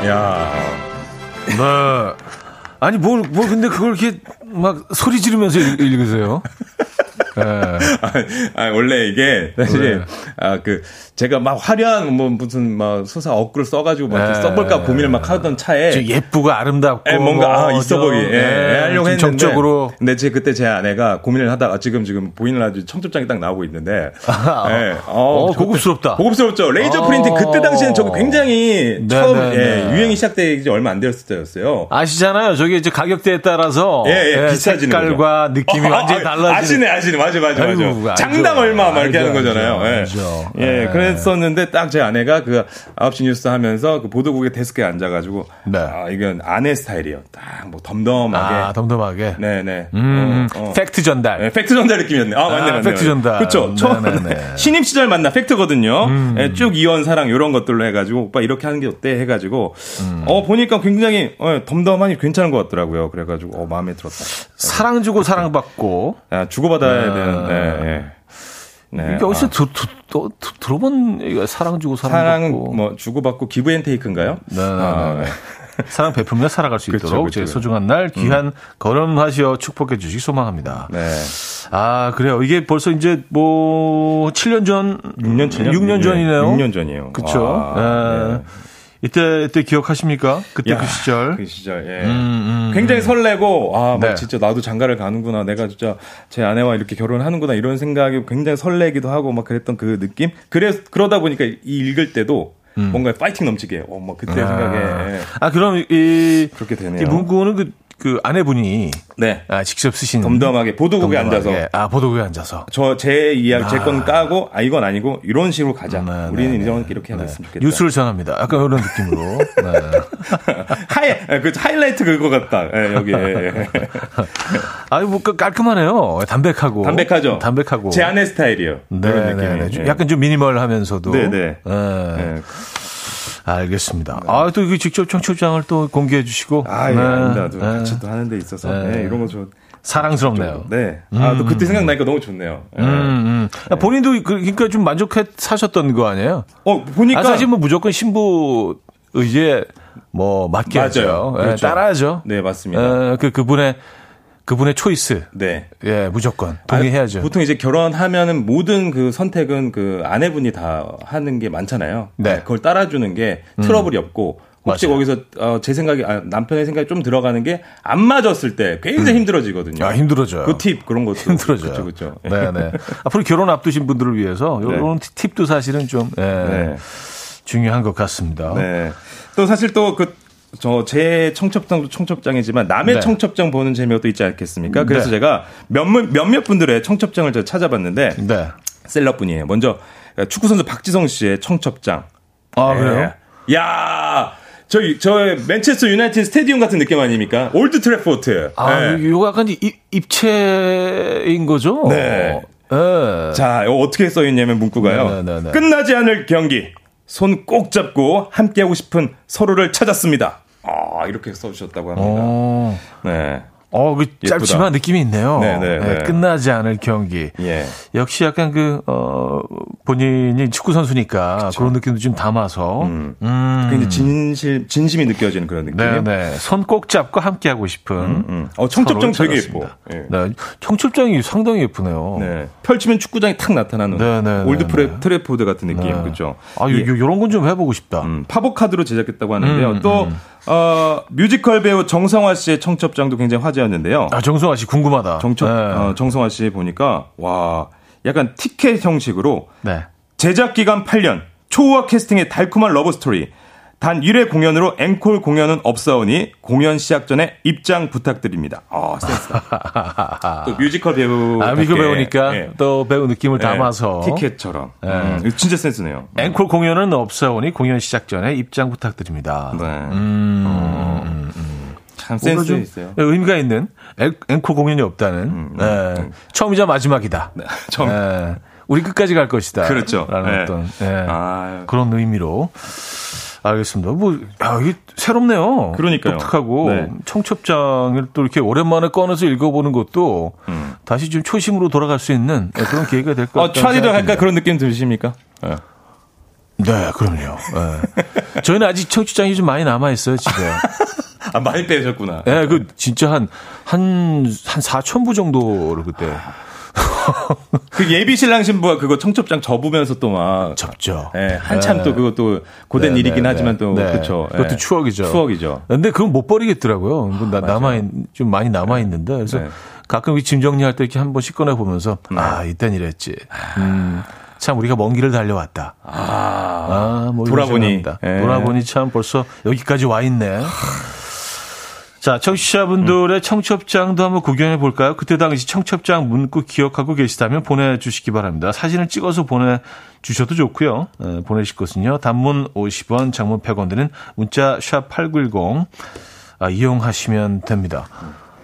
야 네. 아니, 뭘, 뭘, 근데 그걸 이렇게 막 소리 지르면서 읽, 읽으세요? 예. 아, 아, 원래 이게 사실 네. 아그 제가 막 화려한 뭐 무슨 막 소사 어구를 써가지고 막 네. 써볼까 고민을 막 하던 차에 좀 예쁘고 아름답고. 예, 뭔가 아, 뭐 있어 좀, 보기 예, 예, 하려고 좀 했는데 정적으로. 근데 제 그때 제 아내가 고민을 하다가 지금 지금 보이는 라디오 청첩장이 딱 나오고 있는데 예, 어, 저 고급스럽다. 고급스럽죠 레이저 어. 프린팅 그때 당시에는 저거 굉장히 네, 처음 네, 예, 네. 유행이 시작되기 얼마 안 되었을 때였어요. 아시잖아요. 저게 이제 가격대에 따라서 예, 예, 비싸지는 색깔과 거죠. 느낌이 어, 완전히 아, 달라지는. 아시네, 아시네. 맞아, 맞아, 맞아. 장당 얼마 막 이렇게 하는 거잖아요. 예. 예, 예. 그랬었는데 딱 제 아내가 그 9시 뉴스 하면서 그 보도국에 데스크에 앉아가지고 네. 아, 이건 아내 스타일이에요. 딱 뭐 덤덤하게. 아, 덤덤하게. 네네. 음, 어, 어. 팩트 전달. 네, 팩트 전달 느낌이었네. 아, 맞네, 아, 맞네. 팩트 맞네. 전달. 그쵸. 처음. 음. 신입 시절 만나 팩트거든요. 예, 쭉 이어온 사랑, 요런 것들로 해가지고, 오빠 이렇게 하는 게 어때? 해가지고, 음. 어, 보니까 굉장히, 어, 덤덤하니 괜찮은 것 같더라고요. 그래가지고, 어, 마음에 들었다. 사랑 주고 사랑받고. 아, 주고받아야 아. 되는, 네, 예. 네. 이게 어디서 아, 들, 들, 또 들- 들어본 사랑 주고 사랑은 사랑 받고. 뭐, 주고 받고 give and take인가요? 네, 아, 네, 네. 사랑 베풀며 살아갈 수 그쵸, 있도록 그쵸, 제. 소중한 날 귀한 걸음하시어 축복해 주시기 소망합니다. 네. 아 그래요. 이게 벌써 이제 뭐 7년 전, 6년 전이요? 6년 전이네요. 6년 전이에요. 그렇죠. 아, 네. 이때 이때 기억하십니까? 그때 야, 그 시절. 그 시절, 예. 음, 음, 굉장히 설레고, 아, 막 네. 진짜 나도 장가를 가는구나. 내가 진짜 제 아내와 이렇게 결혼하는구나. 이런 생각이 굉장히 설레기도 하고 막 그랬던 그 느낌? 그래, 그러다 보니까 이 읽을 때도 뭔가 파이팅 넘치게. 어, 뭐 그때 생각에. 예. 아 그럼 이, 그렇게 되네요. 이 문구는 그, 그 아내분이 네. 아, 직접 쓰신 덤덤하게 보도국에 덤덤하게. 앉아서 아 보도국에 앉아서 저 제 이야기 제건 까고 아 이건 아니고 이런 식으로 가자. 네, 우리는 네, 이런 이렇게 했으면 좋겠다. 뉴스를 전합니다. 약간 이런 느낌으로. 네. 하이 예, 그 하이라이트 그거 같다. 예, 여기. 예, 예. 아니 뭐 깔- 깔끔하네요. 담백하고 담백하죠. 담백하고. 제 아내 스타일이에요. 네, 그런 네, 느낌이. 네. 좀 예. 약간 좀 미니멀하면서도. 네, 네. 알겠습니다. 아, 또 이게 직접 청첩장을 또 공개해 주시고. 아, 예, 네. 아닙니다. 또 네. 같이 또 하는 데 있어서 네. 예, 이런 거 저. 사랑스럽네요. 네. 아, 또 그때 생각나니까 너무 좋네요. 예. 음, 음. 아, 본인도 그- 그러니까 좀 만족해 사셨던 거 아니에요? 어, 보니까. 아, 사실 뭐 무조건 신부 의지에 뭐 맡겨야죠. 맞아요. 예, 그렇죠. 따라야죠. 네, 맞습니다. 예, 그 그분의 그분의 초이스. 네. 예, 무조건 동의해야죠. 아, 보통 이제 결혼하면은 모든 그 선택은 그 아내분이 다 하는 게 많잖아요. 네. 음. 그걸 따라주는 게 트러블이 없고 혹시 맞아요. 거기서 어, 제 생각이 아, 남편의 생각이 좀 들어가는 게 안 맞았을 때 굉장히 힘들어지거든요. 아, 힘들어져요. 그 팁 그런 것도 힘들어져요. 그렇죠, 그렇죠. 네, 네. 앞으로 결혼 앞두신 분들을 위해서 네. 이런 팁도 사실은 좀 예, 네. 중요한 것 같습니다. 네. 또 사실 또 그 저 제 청첩장도 청첩장이지만 남의 네. 청첩장 보는 재미가 또 있지 않겠습니까? 그래서 네. 제가 몇몇 몇몇 분들의 청첩장을 제가 찾아봤는데 네. 셀럽 분이에요. 먼저 축구 선수 박지성 씨의 청첩장. 아, 그래요? 예. 야, 저희 저 맨체스터 유나이티드 스타디움 같은 느낌 아닙니까? 올드 트래포드. 아, 예. 이거 약간 입, 입체인 거죠? 네. 예. 자, 이거 어떻게 써 있냐면 문구가요. 네, 네, 네. 끝나지 않을 경기. 손 꼭 잡고 함께하고 싶은 서로를 찾았습니다. 아, 이렇게 써주셨다고 합니다. 어, 네. 어, 그 짧지만 느낌이 있네요. 네, 네, 네. 끝나지 않을 경기. 예. 역시 약간 그, 어, 본인이 축구선수니까 그런 느낌도 좀 담아서. 음. 굉장히 진실, 진심이 느껴지는 그런 느낌. 네, 네. 손 꼭 잡고 함께하고 싶은. 음. 어, 청첩장 되게 예뻐. 예. 네. 청첩장이 상당히 예쁘네요. 네. 펼치면 축구장이 탁 나타나는 네, 네, 올드 네, 프레, 네. 트래포드 같은 느낌. 네. 그죠? 아, 요, 요, 요런 건 좀 해보고 싶다. 음, 팝업 카드로 제작했다고 하는데요. 음, 또 어, 뮤지컬 배우 정성화 씨의 청첩장도 굉장히 화제였는데요. 아, 정성화 씨 궁금하다. 청첩 네. 어, 정성화 씨 보니까 와 약간 티켓 형식으로 네. 제작 기간 8년 초호화 캐스팅의 달콤한 러브 스토리. 단 1회 공연으로 앵콜 공연은 없사오니 공연 시작 전에 입장 부탁드립니다. 아, 센스다. 또 뮤지컬 배우. 아, 뮤지컬 배우니까 예. 또 배우 느낌을 담아서. 티켓처럼. 음, 이거 진짜 센스네요. 앵콜 공연은 없사오니 공연 시작 전에 입장 부탁드립니다. 네. 음, 참 뭔가 센스 좀 있어요. 의미가 있는 앵- 앵콜 공연이 없다는 예, 처음이자 마지막이다. 네, 처음. 예, 우리 끝까지 갈 것이다. 그렇죠. 라는 네. 어떤 예, 아, 그런 의미로 알겠습니다. 뭐 야, 이게 새롭네요. 그러니까요. 독특하고 네. 청첩장을 또 이렇게 오랜만에 꺼내서 읽어보는 것도 음. 다시 좀 초심으로 돌아갈 수 있는 그런 기회가 될것 어, 같아요. 차디도 할까 그런 느낌 드십니까? 예. 네, 그럼요. 예. 저희는 아직 청취장이 좀 많이 남아 있어요 집에. 아, 많이 빼셨구나. 예, 그 진짜 한한 한 4천 부 정도를 그때 그 예비 신랑 신부가 그거 청첩장 접으면서 또 막. 접죠. 예, 한참 네. 또 그것도 고된 네, 일이긴 네, 하지만 또 네. 그렇죠. 그것도 추억이죠. 추억이죠. 근데 그건 못 버리겠더라고요. 뭐 나, 남아 있, 좀 많이 남아 있는데 그래서 네. 가끔 이짐 정리할 때 이렇게 한 번씩 꺼내 보면서 아 이땐 이랬지. 음, 참 우리가 먼 길을 달려왔다. 아, 아, 뭐 돌아보니. 예. 돌아보니 참 벌써 여기까지 와 있네. 자, 청취자분들의 청첩장도 한번 구경해 볼까요? 그때 당시 청첩장 문구 기억하고 계시다면 보내주시기 바랍니다. 사진을 찍어서 보내주셔도 좋고요. 에, 보내실 것은요. 단문 50원, 장문 100원 드는 문자 샵 8910 아, 이용하시면 됩니다.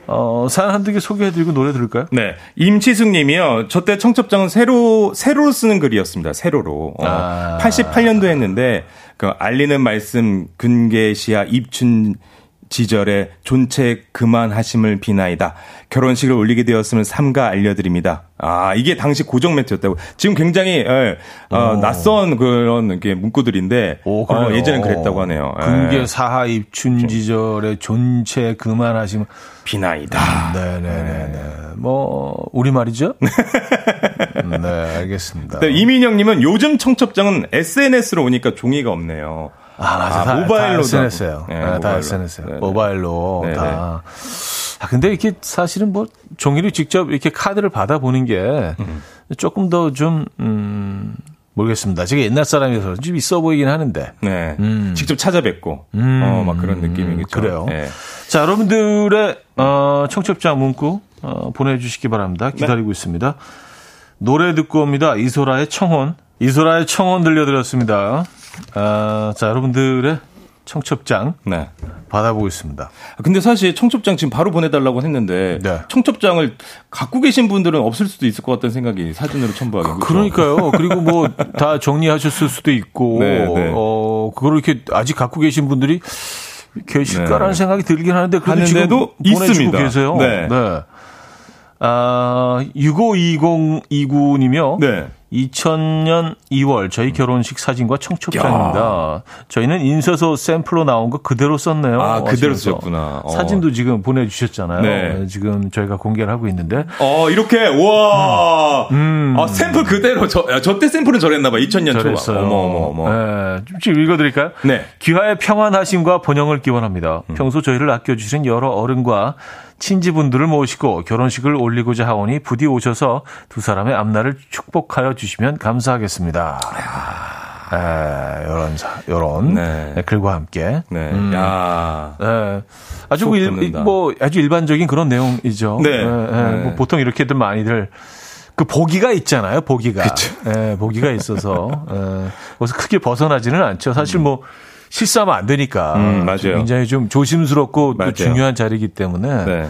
어, 사연 한두 개 소개해드리고 노래 들을까요? 네. 임치숙 님이요. 저때 청첩장은 세로, 세로로 쓰는 글이었습니다. 세로로. 어, 아. 88년도 했는데, 그, 알리는 말씀, 근계시야 입춘 지절에 존체 그만하심을 비나이다. 결혼식을 올리게 되었으면 삼가 알려드립니다. 아, 이게 당시 고정 멘트였다고. 지금 굉장히, 예, 어, 낯선 그런 이렇게 문구들인데, 오, 어? 예전엔 그랬다고 하네요. 예. 금계 사하 입춘 지절에 존체 그만하시면 비나이다. 네네네 네. 뭐 우리 말이죠? 네, 알겠습니다. 네, 이민영님은 요즘 청첩장은 SNS로 오니까 종이가 없네요. 아, 맞아. 아, 다, 모바일로 다 SNS예요. 네, 네, 다 모바일로. SNS예요. 네, 네. 모바일로 네, 다. 아, 근데 이렇게 사실은 뭐 종이를 직접 이렇게 카드를 받아보는 게 조금 더 좀, 음, 모르겠습니다. 제가 옛날 사람이라서 좀 있어 보이긴 하는데. 네. 음. 직접 찾아뵙고, 음. 어, 막 그런 느낌이겠죠. 그래요. 네. 자, 여러분들의 어, 청첩장 문구 어, 보내주시기 바랍니다. 기다리고 있습니다. 노래 듣고 옵니다. 이소라의 청혼. 이소라의 청혼 들려드렸습니다. 아, 자, 여러분들의 청첩장 네. 받아보겠습니다. 근데 사실 청첩장 지금 바로 보내달라고 했는데, 네. 청첩장을 갖고 계신 분들은 없을 수도 있을 것 같다는 생각이 사진으로 첨부하기. 그렇죠? 그러니까요. 그리고 뭐 다 정리하셨을 수도 있고, 네, 네. 어, 그걸 이렇게 아직 갖고 계신 분들이 계실까라는 네. 생각이 들긴 하는데, 그래도 지금 보내주고 있습니다. 계세요. 네. 아, 652029님이요. 네. 2000년 2월 저희 결혼식 사진과 청첩장입니다. 저희는 인쇄소 샘플로 나온 거 그대로 썼네요. 아, 그대로 하시면서. 쓰셨구나. 어. 사진도 지금 보내주셨잖아요. 네. 지금 저희가 공개를 하고 있는데. 어, 이렇게, 와. 음. 아, 샘플 그대로, 저, 저때 샘플은 저랬나봐. 2000년 초. 잘했어요. 어머, 어머, 어머. 네, 좀 읽어드릴까요? 네. 귀하의 평안하심과 번영을 기원합니다. 평소 저희를 아껴주신 여러 어른과 친지분들을 모시고 결혼식을 올리고자 하오니 부디 오셔서 두 사람의 앞날을 축복하여 주시면 감사하겠습니다. 에, 요런, 사- 요런 네. 글과 함께. 네. 음. 야 예. 아주 쏙그 일. 뭐 아주 일반적인 그런 내용이죠. 네. 예, 예. 네. 뭐 보통 이렇게들 많이들 그 보기가 있잖아요. 보기가. 예, 보기가 있어서 예. 거기서 크게 벗어나지는 않죠. 사실 뭐 실수하면 안 되니까. 음, 맞아요. 굉장히 좀 조심스럽고 맞아요. 또 중요한 자리이기 때문에. 네.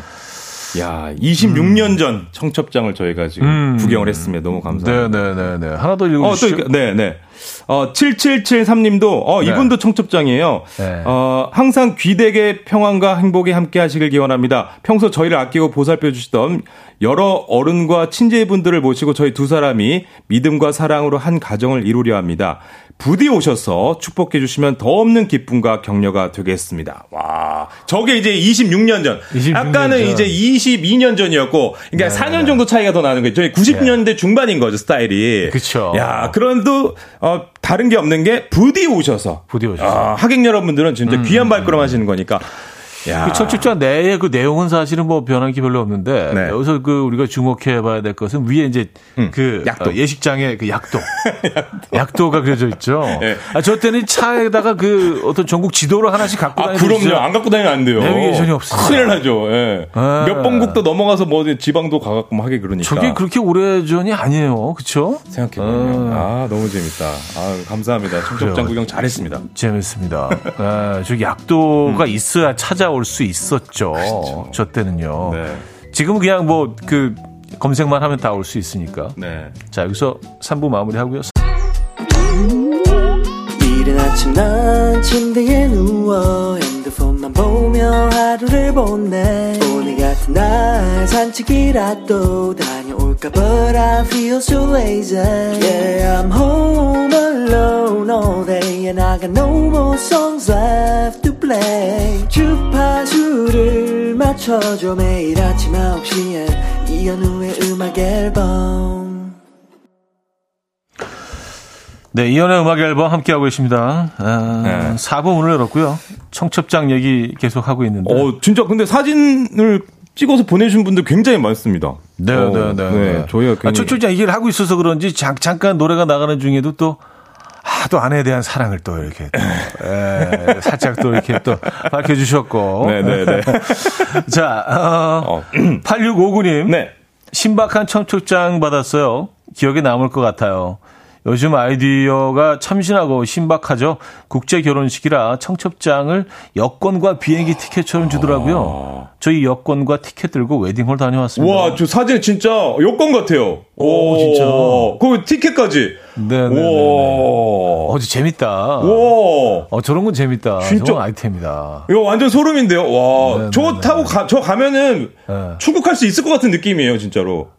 야, 26년 전 청첩장을 저희가 지금 음. 구경을 했습니다. 너무 감사합니다. 네, 네, 네, 네. 하나 더 어, 또, 읽어 주시죠. 이렇게- 네, 네. 어, 7773님도, 어, 네. 이분도 청첩장이에요. 네. 어, 항상 귀대의 평안과 행복이 함께 하시길 기원합니다. 평소 저희를 아끼고 보살펴 주시던 여러 어른과 친제분들을 모시고 저희 두 사람이 믿음과 사랑으로 한 가정을 이루려 합니다. 부디 오셔서 축복해 주시면 더 없는 기쁨과 격려가 되겠습니다. 와, 저게 이제 26년 전. 26년 아까는 전. 이제 22년 전이었고, 그러니까 네, 4년 네. 정도 차이가 더 나는 거예요. 저희 90년대 중반인 거죠, 스타일이. 그쵸. 야, 그런도 어, 다른 게 없는 게 부디 오셔서. 부디 오셔서. 아, 하객 여러분들은 진짜 귀한 발걸음 하시는 거니까. 야. 그 청첩장 내의 그 내용은 사실은 뭐 변한 게 별로 없는데 네. 여기서 그 우리가 주목해 봐야 될 것은 위에 이제 음, 그 약도. 어, 예식장에 그 약도 약도. 가 그려져 있죠. 네. 아, 저 때는 차에다가 그 어떤 전국 지도를 하나씩 갖고 아, 다니고 그럼요. 안 갖고 다니면 안 돼요. 내비게이션이 없으니까. 큰일 나죠. 예. 네. 몇 번국도 넘어가서 뭐 지방도 가갖고 뭐 하게 그러니까. 저게 그렇게 오래 전이 아니에요. 그렇죠? 생각해보면. 아, 너무 재밌다. 아, 감사합니다. 청첩장. 구경 잘했습니다. 재밌습니다. 아, 저 약도가 있어야 찾아올 수 있었죠. 저 때는요. 네. 지금은 그냥 뭐 그 검색만 하면 다 올 수 있으니까. 네. 자, 여기서 3부 마무리하고요. 이른 아침 난 침대에 누워 핸드폰만 보며 하루를 보내 오늘 같은 날 산책이라도 다녀올까 But I feel so lazy Yeah I'm home alone all day And I got no more songs left to play 맞춰줘 매일 아침 9시에 이현우의 음악 앨범 네, 이연의 음악 앨범 함께하고 계십니다. 아, 네. 4부 문을 열었고요. 청첩장 얘기 계속 하고 있는데. 어, 진짜 근데 사진을 찍어서 보내주신 분들 굉장히 많습니다. 네, 어, 네, 네, 네. 저희가 아, 괜히 청첩장 얘기를 하고 있어서 그런지 잠, 잠깐 노래가 나가는 중에도 또, 아, 아, 또 아내에 대한 사랑을 또 이렇게 또, 에, 살짝 또 이렇게 또 밝혀주셨고. 네네네. 자, 어, 어. 8659님. 네. 신박한 청첩장 받았어요. 기억에 남을 것 같아요. 요즘 아이디어가 참신하고 신박하죠. 국제 결혼식이라 청첩장을 여권과 비행기 티켓처럼 주더라고요. 저희 여권과 티켓 들고 웨딩홀 다녀왔습니다. 와, 저 사진 진짜 여권 같아요. 오, 진짜. 그 티켓까지. 네네네. 와. 어, 재밌다. 와. 어, 저런 건 재밌다. 진짜. 아이템이다. 이거 완전 소름인데요. 와, 네, 저거 네, 네. 타고 가, 저 가면은 네. 출국할 수 있을 것 같은 느낌이에요, 진짜로.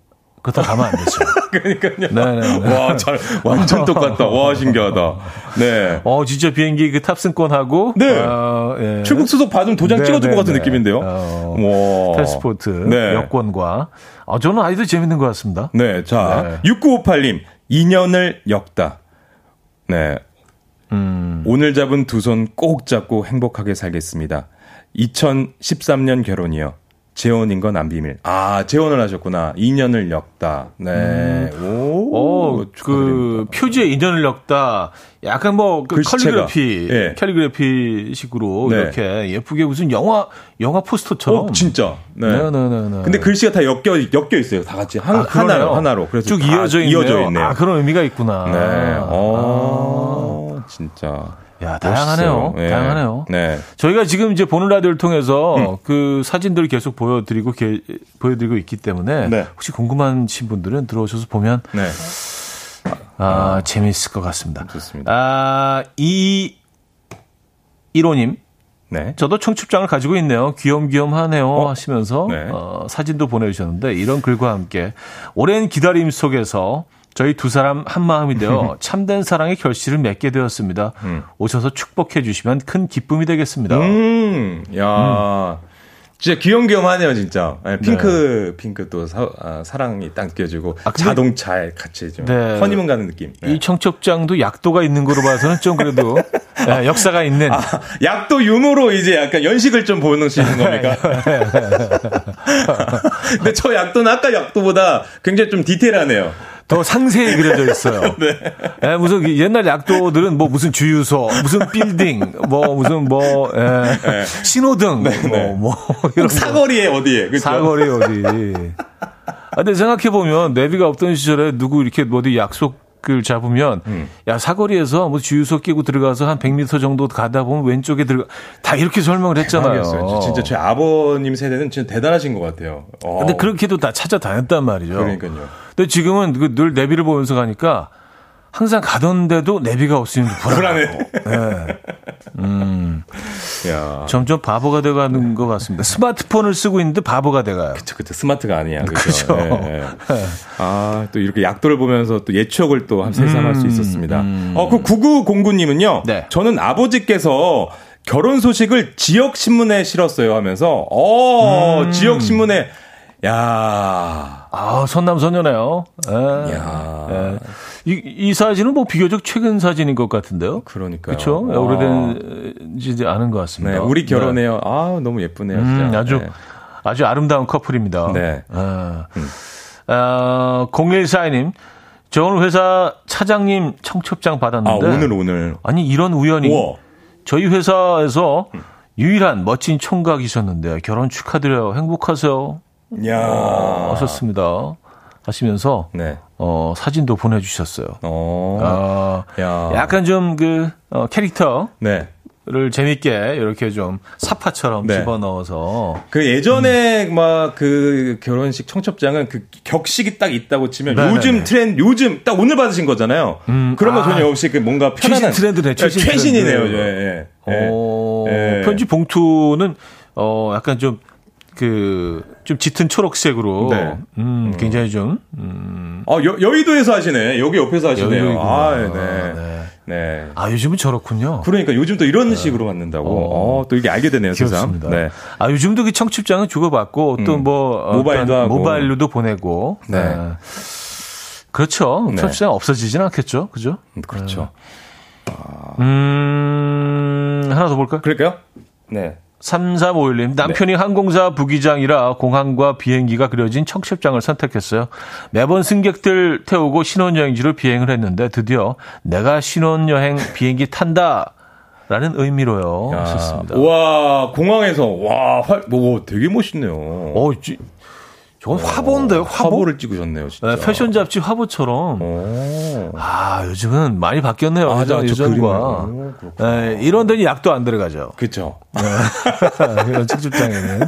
그렇다 가면 안 되죠. 그러니까요. 네네네. 와, 잘, 완전 똑같다. 와, 신기하다. 네. 어, 진짜 비행기 그 탑승권하고. 네. 어, 예. 출국 수속 받으면 도장 네, 찍어줄 네, 것 같은 네. 느낌인데요. 어, 와. 패스포트, 네. 여권과. 어, 저는 아이도 재밌는 것 같습니다. 네, 자, 네. 6958님, 인연을 엮다. 네. 음. 오늘 잡은 두 손 꼭 잡고 행복하게 살겠습니다. 2013년 결혼이요. 재혼인 건 안 비밀. 아, 재혼을 하셨구나. 인연을 엮다. 네. 오. 어, 그. 표지에 인연을 엮다. 약간 뭐, 그. 캘리그래피, 예. 캘리그래피 식으로 네. 이렇게 예쁘게 무슨 영화, 영화 포스터처럼. 어, 진짜. 네. 네 네네. 근데 글씨가 다 엮여, 엮여 있어요. 다 같이. 한, 아. 하나로, 하나로. 그래서 쭉다 이어져 있네요. 이어져 있네요. 아, 그런 의미가 있구나. 네. 아. 어, 진짜. 야, 다양하네요. 네. 다양하네요. 네. 저희가 지금 이제 보는 라디오를 통해서 음. 그 사진들을 계속 보여드리고 게- 보여드리고 있기 때문에 네. 혹시 궁금하신 분들은 들어오셔서 보면 네. 아, 재미있을 것 같습니다. 좋습니다. 아, 이 1호님 네. 저도 청첩장을 가지고 있네요. 귀염귀염하네요. 어? 하시면서 네. 어, 사진도 보내주셨는데 이런 글과 함께 오랜 기다림 속에서 저희 두 사람 한 마음이 되어 참된 사랑의 결실을 맺게 되었습니다. 음. 오셔서 축복해 주시면 큰 기쁨이 되겠습니다. 음, 야. 진짜 귀염귀염하네요, 진짜. 네, 핑크, 핑크 또 사, 아, 사랑이 딱 느껴지고, 아, 자동차에 같이 좀, 네. 허니문 가는 느낌. 네. 이 청첩장도 약도가 있는 거로 봐서는 좀 그래도 예, 역사가 있는 아, 약도 유무로 이제 약간 연식을 좀 보시는 겁니까? 근데 저 약도는 아까 약도보다 굉장히 좀 디테일하네요. 더 상세히 그려져 있어요. 네. 예, 무슨 그 옛날 약도들은 뭐 무슨 주유소, 무슨 빌딩, 뭐 무슨 뭐 예, 신호등, 뭐, 뭐 이런 거. 네. 사거리에 어디에, 그죠? 사거리 어디. 아, 근데 생각해 보면 내비가 없던 시절에 누구 이렇게 뭐 어디 약속 을 잡으면 음. 야 사거리에서 뭐 주유소 끼고 들어가서 한 100m 정도 가다 보면 왼쪽에 들어가 다 이렇게 설명을 했잖아요. 대박이었어요. 진짜 저희 아버님 세대는 진짜 대단하신 것 같아요. 어. 근데 그렇게도 다 찾아다녔단 말이죠. 그러니까요. 근데 지금은 그 늘 내비를 보면서 가니까 항상 가던데도 내비가 없으면 불안해. 불안해. 야. 점점 바보가 돼가는 것 같습니다. 스마트폰을 쓰고 있는데 바보가 돼가요. 그쵸, 그쵸. 스마트가 아니야. 그죠. 예, 예. 아, 또 이렇게 약도를 보면서 또 예추억을 또 한 세상할 수 있었습니다. 어, 그 9909님은요. 네. 저는 아버지께서 결혼 소식을 지역신문에 실었어요 하면서, 어, 지역신문에, 야 아, 선남선녀네요. 예. 야. 예. 이, 이 사진은 뭐 비교적 최근 사진인 것 같은데요. 그러니까요. 그렇죠. 와. 오래된지 않은 것 같습니다. 네, 우리 결혼해요. 아, 너무 예쁘네요. 음, 아주 네. 아주 아름다운 커플입니다. 네. 아, 아, 0142님, 저 오늘 회사 차장님 청첩장 아, 받았는데. 오늘, 오늘. 아니, 이런 우연이. 우와. 저희 회사에서 유일한 멋진 총각이셨는데 결혼 축하드려요. 행복하세요. 야 어, 하셨습니다. 하시면서 네. 어, 사진도 보내주셨어요. 어. 아, 야. 약간 좀그 캐릭터를 네. 재밌게 이렇게 좀 사파처럼 네. 집어넣어서 그 예전에 막그 결혼식 청첩장은 그 격식이 딱 있다고 치면 네네네. 요즘 트렌드 요즘 딱 오늘 받으신 거잖아요. 그런 거 아. 전혀 없이 그 뭔가 편안한 최신 트렌드네, 최신 최신이네요. 예, 예. 예. 어, 예. 편지 봉투는 어 약간 좀 그 좀 짙은 초록색으로 네. 음, 굉장히 좀 음, 어, 여, 여의도에서 하시네. 여기 옆에서 하시네요. 아, 네. 네. 네. 아 요즘은 저렇군요. 그러니까 요즘 또 이런 식으로 만든다고. 어, 또 이게 알게 되네요, 세상. 네. 아 요즘도 그 청첩장은 주고받고 또 음. 뭐 모바일도 하고. 모바일로도 보내고 네. 그렇죠. 네. 청첩장 없어지진 않겠죠, 그죠? 음, 그렇죠. 음 하나 더 볼까요? 그럴까요? 네. 3351님, 남편이 네. 항공사 부기장이라 공항과 비행기가 그려진 청첩장을 선택했어요. 매번 승객들 태우고 신혼여행지로 비행을 했는데 드디어 내가 신혼여행 비행기 탄다! 라는 의미로요. 하셨습니다. 와, 공항에서, 와, 활, 뭐, 되게 멋있네요. 어, 저건 화보인데요, 화보? 화보를 찍으셨네요, 진짜. 네, 패션 잡지 화보처럼. 오. 아, 요즘은 많이 바뀌었네요. 아, 예전, 예전과. 네, 이런 데는 약도 안 들어가죠. 그죠. 네. 이런 책집장에는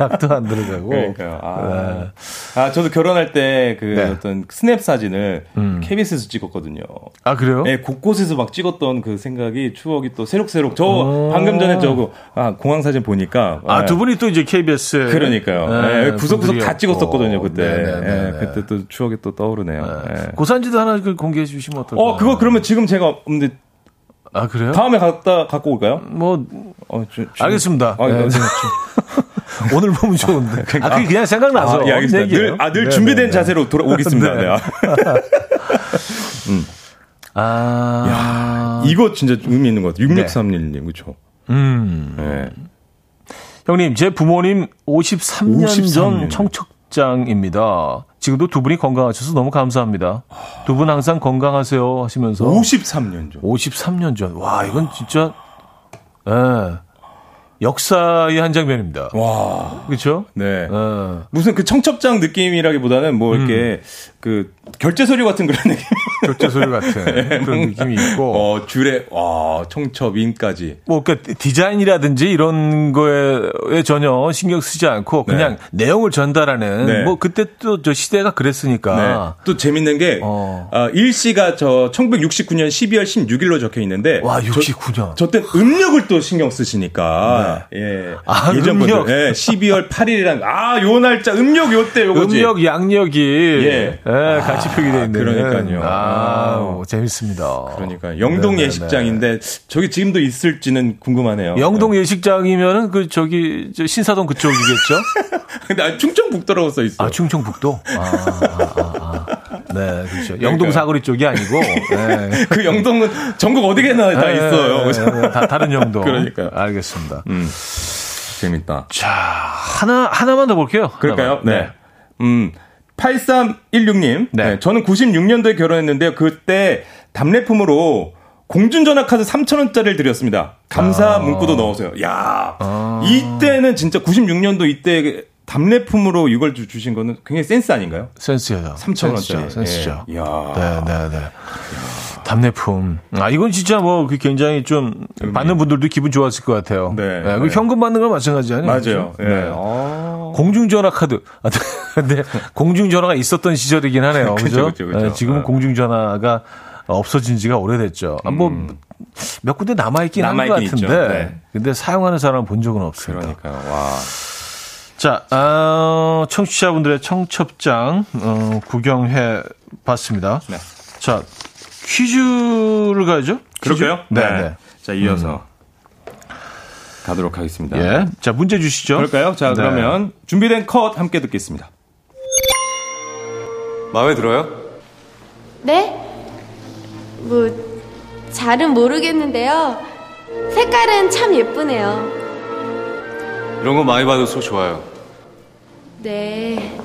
약도 안 들어가고. 그러니까요. 아, 네. 아 저도 결혼할 때그 네. 어떤 스냅 사진을 음. KBS에서 찍었거든요. 아, 그래요? 네, 곳곳에서 막 찍었던 그 생각이 추억이 또 새록새록. 저 오. 방금 전에 저거, 아, 공항 사진 보니까. 아, 네. 두 분이 또 이제 KBS. 그러니까요. 네, 네 구석구석 다 찍었 찍었었거든요 그때. 네, 네, 네, 그때 또 추억이 또 떠오르네요. 네. 고산지도 하나 공개해 주시면 어떨까요? 어 그거 그러면 지금 제가 없는데. 아 그래요? 다음에 갖다 갖고 올까요? 뭐 어, 주, 주, 알겠습니다. 아, 네, 오늘 보면 좋은데. 아, 그게 그냥 생각나서. 아, 예, 알겠습니다. 늘, 아, 늘 준비된 자세로 돌아오겠습니다. 네. 음. 아. 야, 이거 진짜 의미 있는 것 같아요. 6631님, 그쵸? 음. 네. 형님, 제 부모님 53년, 53년. 전 청 첩장입니다. 지금도 두 분이 건강하셔서 너무 감사합니다. 두 분 항상 건강하세요 하시면서 53년 전. 53년 전. 와, 이건 진짜 예. 역사의 한 장면입니다. 와. 그렇죠? 네. 어. 무슨 그 청첩장 느낌이라기보다는 뭐 이렇게 음. 그 결제 서류 같은 그런 느낌. 서류 같은 네. 그런 느낌이 있고. 어, 줄에 와, 청첩 인까지. 뭐 그러니까 디자인이라든지 이런 거에 전혀 신경 쓰지 않고 그냥 네. 내용을 전달하는 네. 뭐 그때 또 저 시대가 그랬으니까. 네. 또 재밌는 게 어. 어, 일시가 저 1969년 12월 16일로 적혀 있는데 와, 69년. 저, 때 음력을 또 신경 쓰시니까. 네. 예. 아, 예전 음력. 분들 예, 12월 8일이랑 아, 요 날짜 음력 요 때 요거지. 음력 양력이 예. 예, 같이 아, 표기되어 있는. 그러니까요. 아, 아. 재밌습니다. 그러니까 영동 네네네. 예식장인데 저기 지금도 있을지는 궁금하네요. 영동 네. 예식장이면은 그 저기 저 신사동 그쪽이겠죠? 근데 아, 충청북도라고 써 있어. 아, 충청북도? 아, 아, 아, 아. 네, 그렇죠. 영동 사거리 쪽이 아니고 네. 그 영동은 전국 어디게나 다 네, 있어요. 네, 네, 다 다른 영동. 그러니까 알겠습니다. 음. 재밌다. 자, 하나 하나만 더 볼게요. 그럴까요? 하나만. 네. 음. 8316님. 네. 네. 저는 96년도에 결혼했는데요. 그때 답례품으로 공중전화 카드 3,000원짜리를 드렸습니다. 감사 아. 문구도 넣어서요. 야 아. 이때는 진짜 96년도 이때 답례품으로 이걸 주, 신 거는 굉장히 센스 아닌가요? 센스예요. 3,000원짜리. 센스죠. 예. 네, 네, 네. 답례품. 아, 이건 진짜 뭐그 굉장히 좀 음. 받는 분들도 기분 좋았을 것 같아요. 네. 네. 그 네. 현금 받는 건 마찬가지 아니에요? 맞아요. 네. 네. 아. 공중전화 카드. 아, 근데 공중전화가 있었던 시절이긴 하네요. 그죠? 그죠, 그죠. 네, 지금은 네. 공중전화가 없어진 지가 오래됐죠. 아, 뭐, 음. 몇 군데 남아있긴 한것 같은데. 네. 근데 사용하는 사람 본 적은 없습니다. 그러니까요. 와. 자, 어, 청취자분들의 청첩장, 어, 구경해 봤습니다. 네. 자, 퀴즈를 가야죠? 그럴까요? 네. 네. 네. 자, 이어서 음. 가도록 하겠습니다. 예. 자, 문제 주시죠. 그럴까요? 자, 네. 그러면 준비된 컷 함께 듣겠습니다. 마음에 들어요? 네? 뭐, 잘은 모르겠는데요. 색깔은 참 예쁘네요. 이런 거 많이 받아서 좋아요. 네.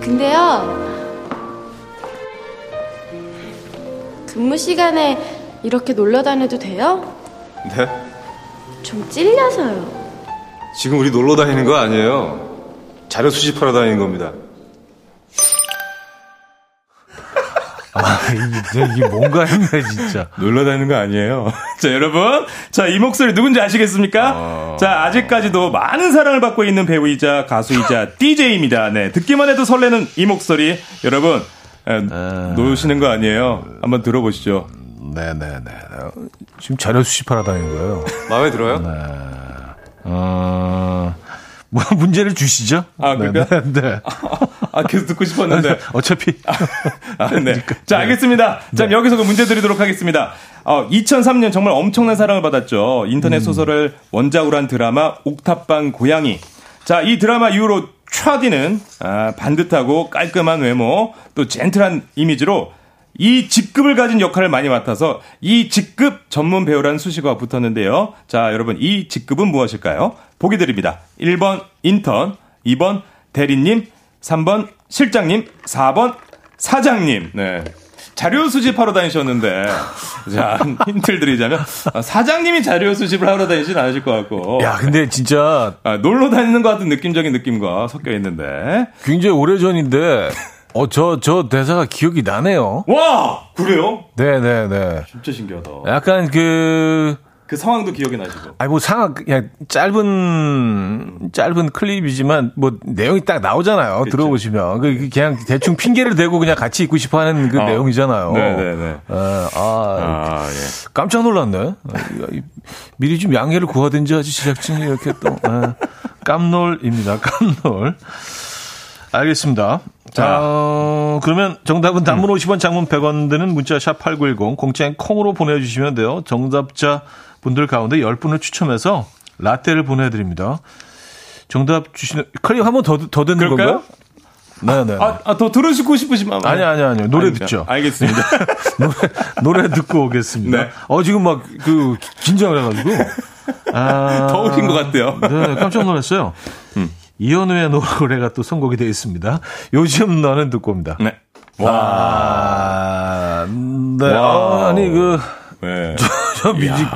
근데요. 근무 시간에 이렇게 놀러 다녀도 돼요? 네? 좀 찔려서요. 지금 우리 놀러 다니는 거 아니에요. 자료 수집하러 다니는 겁니다. 아, 이게, 이게 뭔가 했네, 진짜. 놀러 다니는 거 아니에요. 자, 여러분. 자, 이 목소리 누군지 아시겠습니까? 어... 자, 아직까지도 많은 사랑을 받고 있는 배우이자 가수이자 DJ입니다. 네. 듣기만 해도 설레는 이 목소리. 여러분, 에, 놓으시는 거 아니에요? 한번 들어보시죠. 네네네. 지금 자료 수집하러 다니는 거예요. 마음에 들어요? 네. 어, 뭐, 문제를 주시죠? 아, 그러니까? 네. 네. 아, 계속 듣고 싶었는데. 어차피. 아, 네. 자, 알겠습니다. 자, 네. 여기서 그 문제 드리도록 하겠습니다. 어, 2003년 정말 엄청난 사랑을 받았죠. 인터넷 음. 소설을 원작으로 한 드라마 옥탑방 고양이. 자, 이 드라마 이후로 차디는 아, 반듯하고 깔끔한 외모, 또 젠틀한 이미지로 이 직급을 가진 역할을 많이 맡아서 이 직급 전문 배우라는 수식어가 붙었는데요. 자, 여러분, 이 직급은 무엇일까요? 보기 드립니다. 1번 인턴, 2번 대리님, 3번 실장님, 4번 사장님. 네. 자료 수집하러 다니셨는데, 자, 힌트를 드리자면, 아, 사장님이 자료 수집을 하러 다니진 않으실 것 같고. 야, 근데 진짜 아, 놀러 다니는 것 같은 느낌적인 느낌과 섞여 있는데. 굉장히 오래 전인데, 어, 저, 저 대사가 기억이 나네요. 와! 그래요? 네네네. 진짜 신기하다. 약간 그, 그 상황도 기억이 나시고. 아니, 뭐 상황, 그냥 짧은, 짧은 클립이지만, 뭐, 내용이 딱 나오잖아요. 그쵸. 들어보시면. 그, 그 그냥 대충 핑계를 대고 그냥 같이 있고 싶어 하는 그 어. 내용이잖아요. 네네네. 예, 아, 아, 예. 깜짝 놀랐네. 아, 이- 미리 좀 양해를 구하든지 하지, 제작진이 이렇게 또. 예. 깜놀입니다. 깜놀. 알겠습니다. 자, 어, 그러면 정답은 단문 50원, 장문 100원 드는 문자 샵 8910, 공짜인 콩으로 보내주시면 돼요. 정답자 분들 가운데 10분을 추첨해서 라떼를 보내드립니다. 정답 주시는, 클릭 한번 더, 더 듣는 그럴까요? 건가요? 네네. 아, 아, 더 들으시고 싶으시면. 아니, 아니, 아니요. 노래 아닙니다. 듣죠. 알겠습니다. 노래, 노래 듣고 오겠습니다. 네. 어, 지금 막, 그, 긴장을 해가지고. 아, 더우신 것 같아요. 음. 네, 깜짝 놀랐어요. 이현우의 노래가 또 선곡이 되어 있습니다. 요즘 너는 듣고 옵니다. 네. 와. 네. 와우. 어, 아니, 그, 네. 저 뮤직,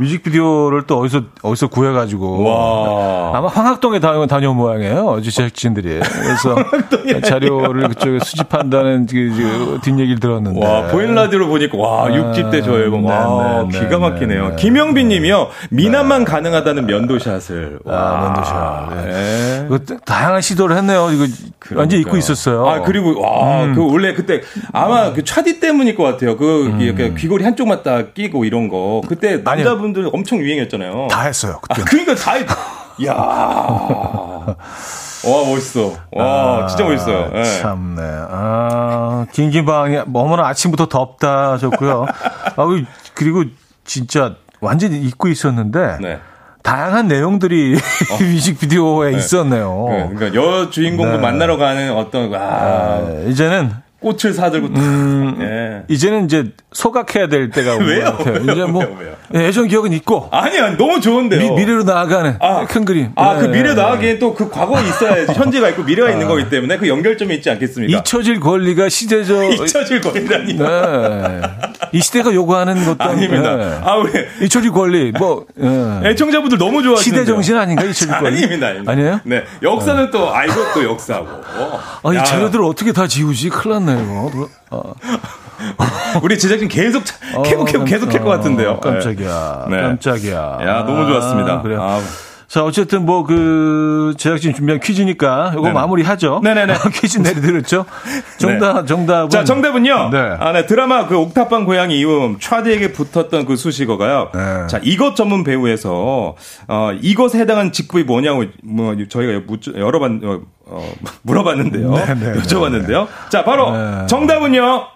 뮤직비디오를 또 어디서, 어디서 구해가지고. 와. 아마 황학동에 다녀, 다녀온 모양이에요. 제작진들이. 그래서 자료를 그쪽에 수집한다는 그, 그 뒷얘기를 들었는데. 와, 보인 라디오로 보니까, 와, 아, 6집 때저 앨범. 와, 네, 네, 기가 네, 막히네요. 네. 김영빈 님이요. 미남만 가능하다는 면도샷을. 아, 면도샷. 네. 네. 다양한 시도를 했네요. 이거 완전 잊고 있었어요. 아, 그리고, 와, 음. 그 원래 그때 아마 그 차디 때문일 것 같아요. 그, 이렇게 귀걸이 한쪽만 딱 끼고 이런 거. 그때 남자분 들 엄청 유행했잖아요. 다 했어요. 아, 그때. 그러니까 다, 했- 이야. 와, 멋있어. 와, 진짜 멋있어요. 예. 참네. 아, 긴긴방이 어머나 아침부터 덥다 하셨고요. 아, 그- 그리고 진짜 완전히 잊고 있었는데 네. 다양한 내용들이 뮤직비디오에 있었네요. 네, 그러니까 여 주인공을 네. 만나러 가는 어떤, 아, 네, 이제는 꽃을 사들고, 음. 예. 이제는 이제 소각해야 될 때가 온? 것 같아요. 이제 뭐 왜요? 왜요? 예, 예전 기억은 있고 아니야, 너무 좋은데요. 미, 래로 나아가는 아, 큰 그림. 아, 그 네. 미래 나가기엔 또 그 과거가 있어야지. 현재가 있고 미래가 있는 거기 때문에 그 연결점이 있지 않겠습니까? 잊혀질 권리가 시대적 잊혀질 거리라니. 네. 이 시대가 요구하는 것도 아닙니다. 네. 아, 왜? 잊혀질 권리 뭐 예. 애청자분들 너무 좋아하시는 시대 정신 아닌가 잊혀질 권리? 아닙니다, 아닙니다. 아니에요? 네. 역사는 또 알고 또 역사고. 어. 아, 이 야, 자료들을 어떻게 다 지우지? 큰일 났네, 이거. 어, 우리 제작진 계속 차- 캐고 캐고 계속 캘것 같은데요. 어, 깜짝이야. 네. 깜짝이야. 야, 너무 좋았습니다. 아, 그래요. 아. 자, 어쨌든 뭐 그 제작진 준비한 퀴즈니까 이거. 마무리하죠. 네네네. 퀴즈 내려드렸죠. 정답, 정답은. 자, 정답은요. 네. 아, 네. 드라마 그 옥탑방 고양이 이후 차디에게 붙었던 그 수식어가요. 네. 자, 이것 전문 배우에서 어, 이것에 해당하는 직급이 뭐냐고 뭐 저희가 묻- 여러 번 어, 어, 물어봤는데요. 네, 네, 여쭤봤는데요. 자, 바로 네. 정답은요.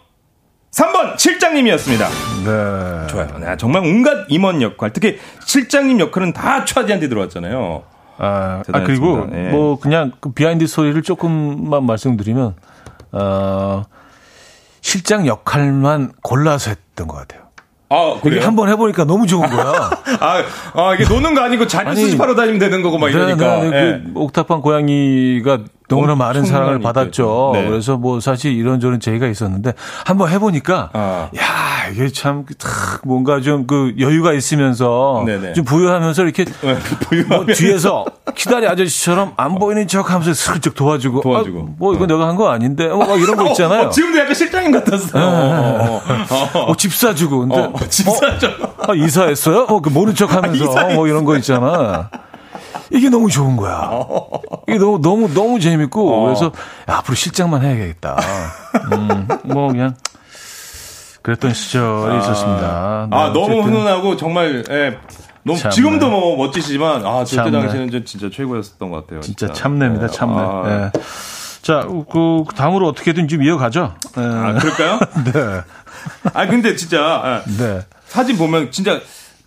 3번 실장님이었습니다. 네. 좋아요. 네, 정말 온갖 임원 역할, 특히 실장님 역할은 다 저한테 들어왔잖아요. 아, 아. 그리고 예. 뭐 그냥 그 비하인드 스토리를 조금만 말씀드리면 어 실장 역할만 골라서 했던 것 같아요. 아, 그래요? 한번 해보니까 너무 좋은 거야. 아, 아, 이게 노는 거 아니고 자료 아니, 수집하러 다니면 되는 거고 막 이러니까. 네, 네, 예. 그 옥탑방 고양이가 너무나 많은 엄청난 사랑을. 받았죠. 네. 그래서 뭐 사실 이런저런 제의가 있었는데 한번 해보니까 아. 야 이게 참 탁 뭔가 좀 그 여유가 있으면서 네네. 좀 부유하면서 이렇게 네, 뭐 뒤에서 키다리 아저씨처럼 안 보이는 척하면서 슬쩍 도와주고, 도와주고. 아, 뭐 이건 내가 한 거 아닌데 뭐 막 이런 거 있잖아요. 어, 어, 지금도 약간 실장님 같았어요. 어, 어, 어. 어, 집 사주고 근데 어, 집사죠. 아, 이사했어요? 어, 그 모른 척 하면서 이사했어요. 뭐 이런 거 있잖아. 이게 너무 좋은 거야. 이게 너무 너무 너무 재밌고 어. 그래서 야, 앞으로 실장만 해야겠다. 음, 뭐 그냥 그랬던 시절이 있었습니다. 네, 아, 너무 훈훈하고 정말, 예. 너무, 참네. 지금도 뭐 멋지시지만, 아, 참네. 당시에는 저 진짜 최고였었던 것 같아요. 진짜 참내입니다, 네. 참내. 아, 예. 자, 그 다음으로 어떻게든 좀 이어가죠. 예. 아, 그럴까요? 네, 아, 근데 진짜, 예. 네. 사진 보면 진짜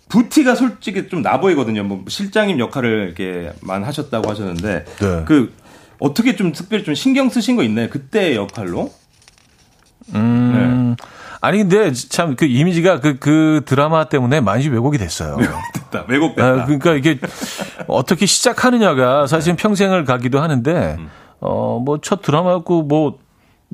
부티가 솔직히 좀 나 보이거든요. 뭐 실장님 역할을 이렇게만 하셨다고 하셨는데 네. 그 어떻게 좀 특별히 좀 신경 쓰신 거 있나요? 그때 역할로? 음, 네. 아니 근데 참 그 이미지가 그, 그 드라마 때문에 많이 왜곡이 됐어요. 됐다. 왜곡됐다. 아, 그러니까 이게 어떻게 시작하느냐가 사실 평생을 가기도 하는데 어뭐 첫 드라마였고 뭐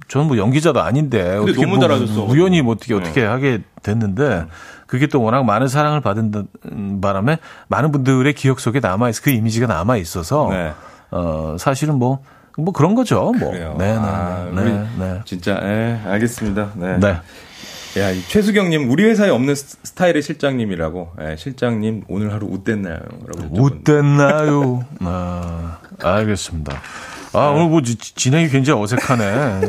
저는 뭐 연기자도 아닌데 어떻게 너무 뭐 잘하셨어. 우연히 뭐 어떻게 어떻게 네. 하게 됐는데 그게 또 워낙 많은 사랑을 받은 바람에 많은 분들의 기억 속에 남아 있어 그 이미지가 남아 있어서 네. 어 사실은 뭐뭐 그런 거죠. 뭐. 그래요. 네, 네, 아, 네, 네, 네. 진짜, 예, 알겠습니다. 네. 네. 야, 이 최수경님, 우리 회사에 없는 스- 스타일의 실장님이라고. 예, 실장님, 오늘 하루? 라고 여쭤봤는데. 웃됐나요? 아, 알겠습니다. 아, 오늘 뭐 지- 진행이 굉장히 어색하네.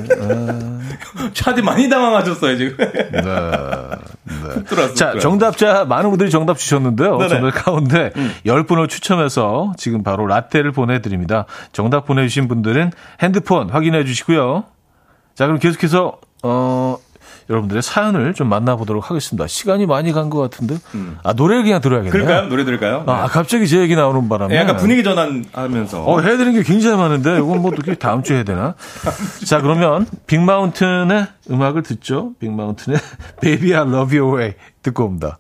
차디 많이 당황하셨어요, 지금. 네. 네. 들어왔어, 자. 정답자 많은 분들이 정답 주셨는데요. 네네. 정답 가운데 10분을 추첨해서 지금 바로 라떼를 보내드립니다. 정답 보내주신 분들은 핸드폰 확인해 주시고요. 자, 그럼 계속해서, 어, 여러분들의 사연을 좀 만나보도록 하겠습니다. 시간이 많이 간 것 같은데. 아, 노래를 그냥 들어야겠네요. 그럴까요? 노래 들을까요? 네. 아, 갑자기 제 얘기 나오는 바람에. 예, 약간 분위기 전환하면서. 어, 해야 되는 게 굉장히 많은데, 이건 뭐 어떻게 다음 주에 해야 되나? 자, 그러면 빅마운틴의 음악을 듣죠. 빅마운틴의 Baby I Love Your Way 듣고 옵니다.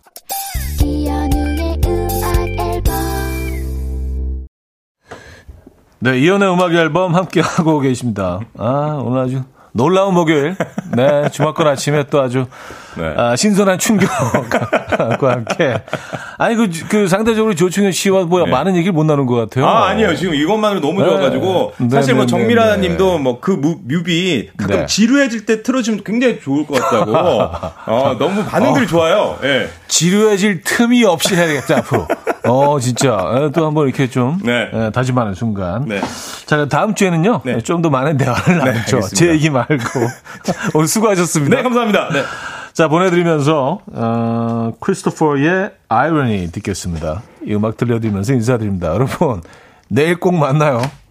이현우의 음악 앨범 네, 이연의 음악 앨범 함께 하고 계십니다. 아, 오늘 아주 놀라운 목요일. 네, 주말권 아침에 또 아주 네. 아, 신선한 충격과 함께. 아니, 그, 그 상대적으로 조충현 씨와 뭐 네. 많은 얘기를 못 나눈 것 같아요. 아, 아니에요. 지금 이것만으로 너무 네. 좋아가지고. 네, 사실 뭐 네, 정미라 네, 님도 뭐 그 뮤비 가끔 네. 지루해질 때 틀어주면 굉장히 좋을 것 같다고. 어, 너무 반응들이 좋아요. 예. 지루해질 틈이 없이 해야 되겠다, 앞으로. 어, 진짜. 에, 또 한번 이렇게 좀 네. 에, 다짐하는 순간. 네. 자, 다음 주에는요. 네. 좀더 많은 대화를 나누죠. 제 얘기 말고. 오늘 수고하셨습니다. 네, 감사합니다. 네. 자, 보내드리면서, 어, 크리스토퍼의 아이러니 듣겠습니다. 이 음악 들려드리면서 인사드립니다. 여러분, 내일 꼭 만나요.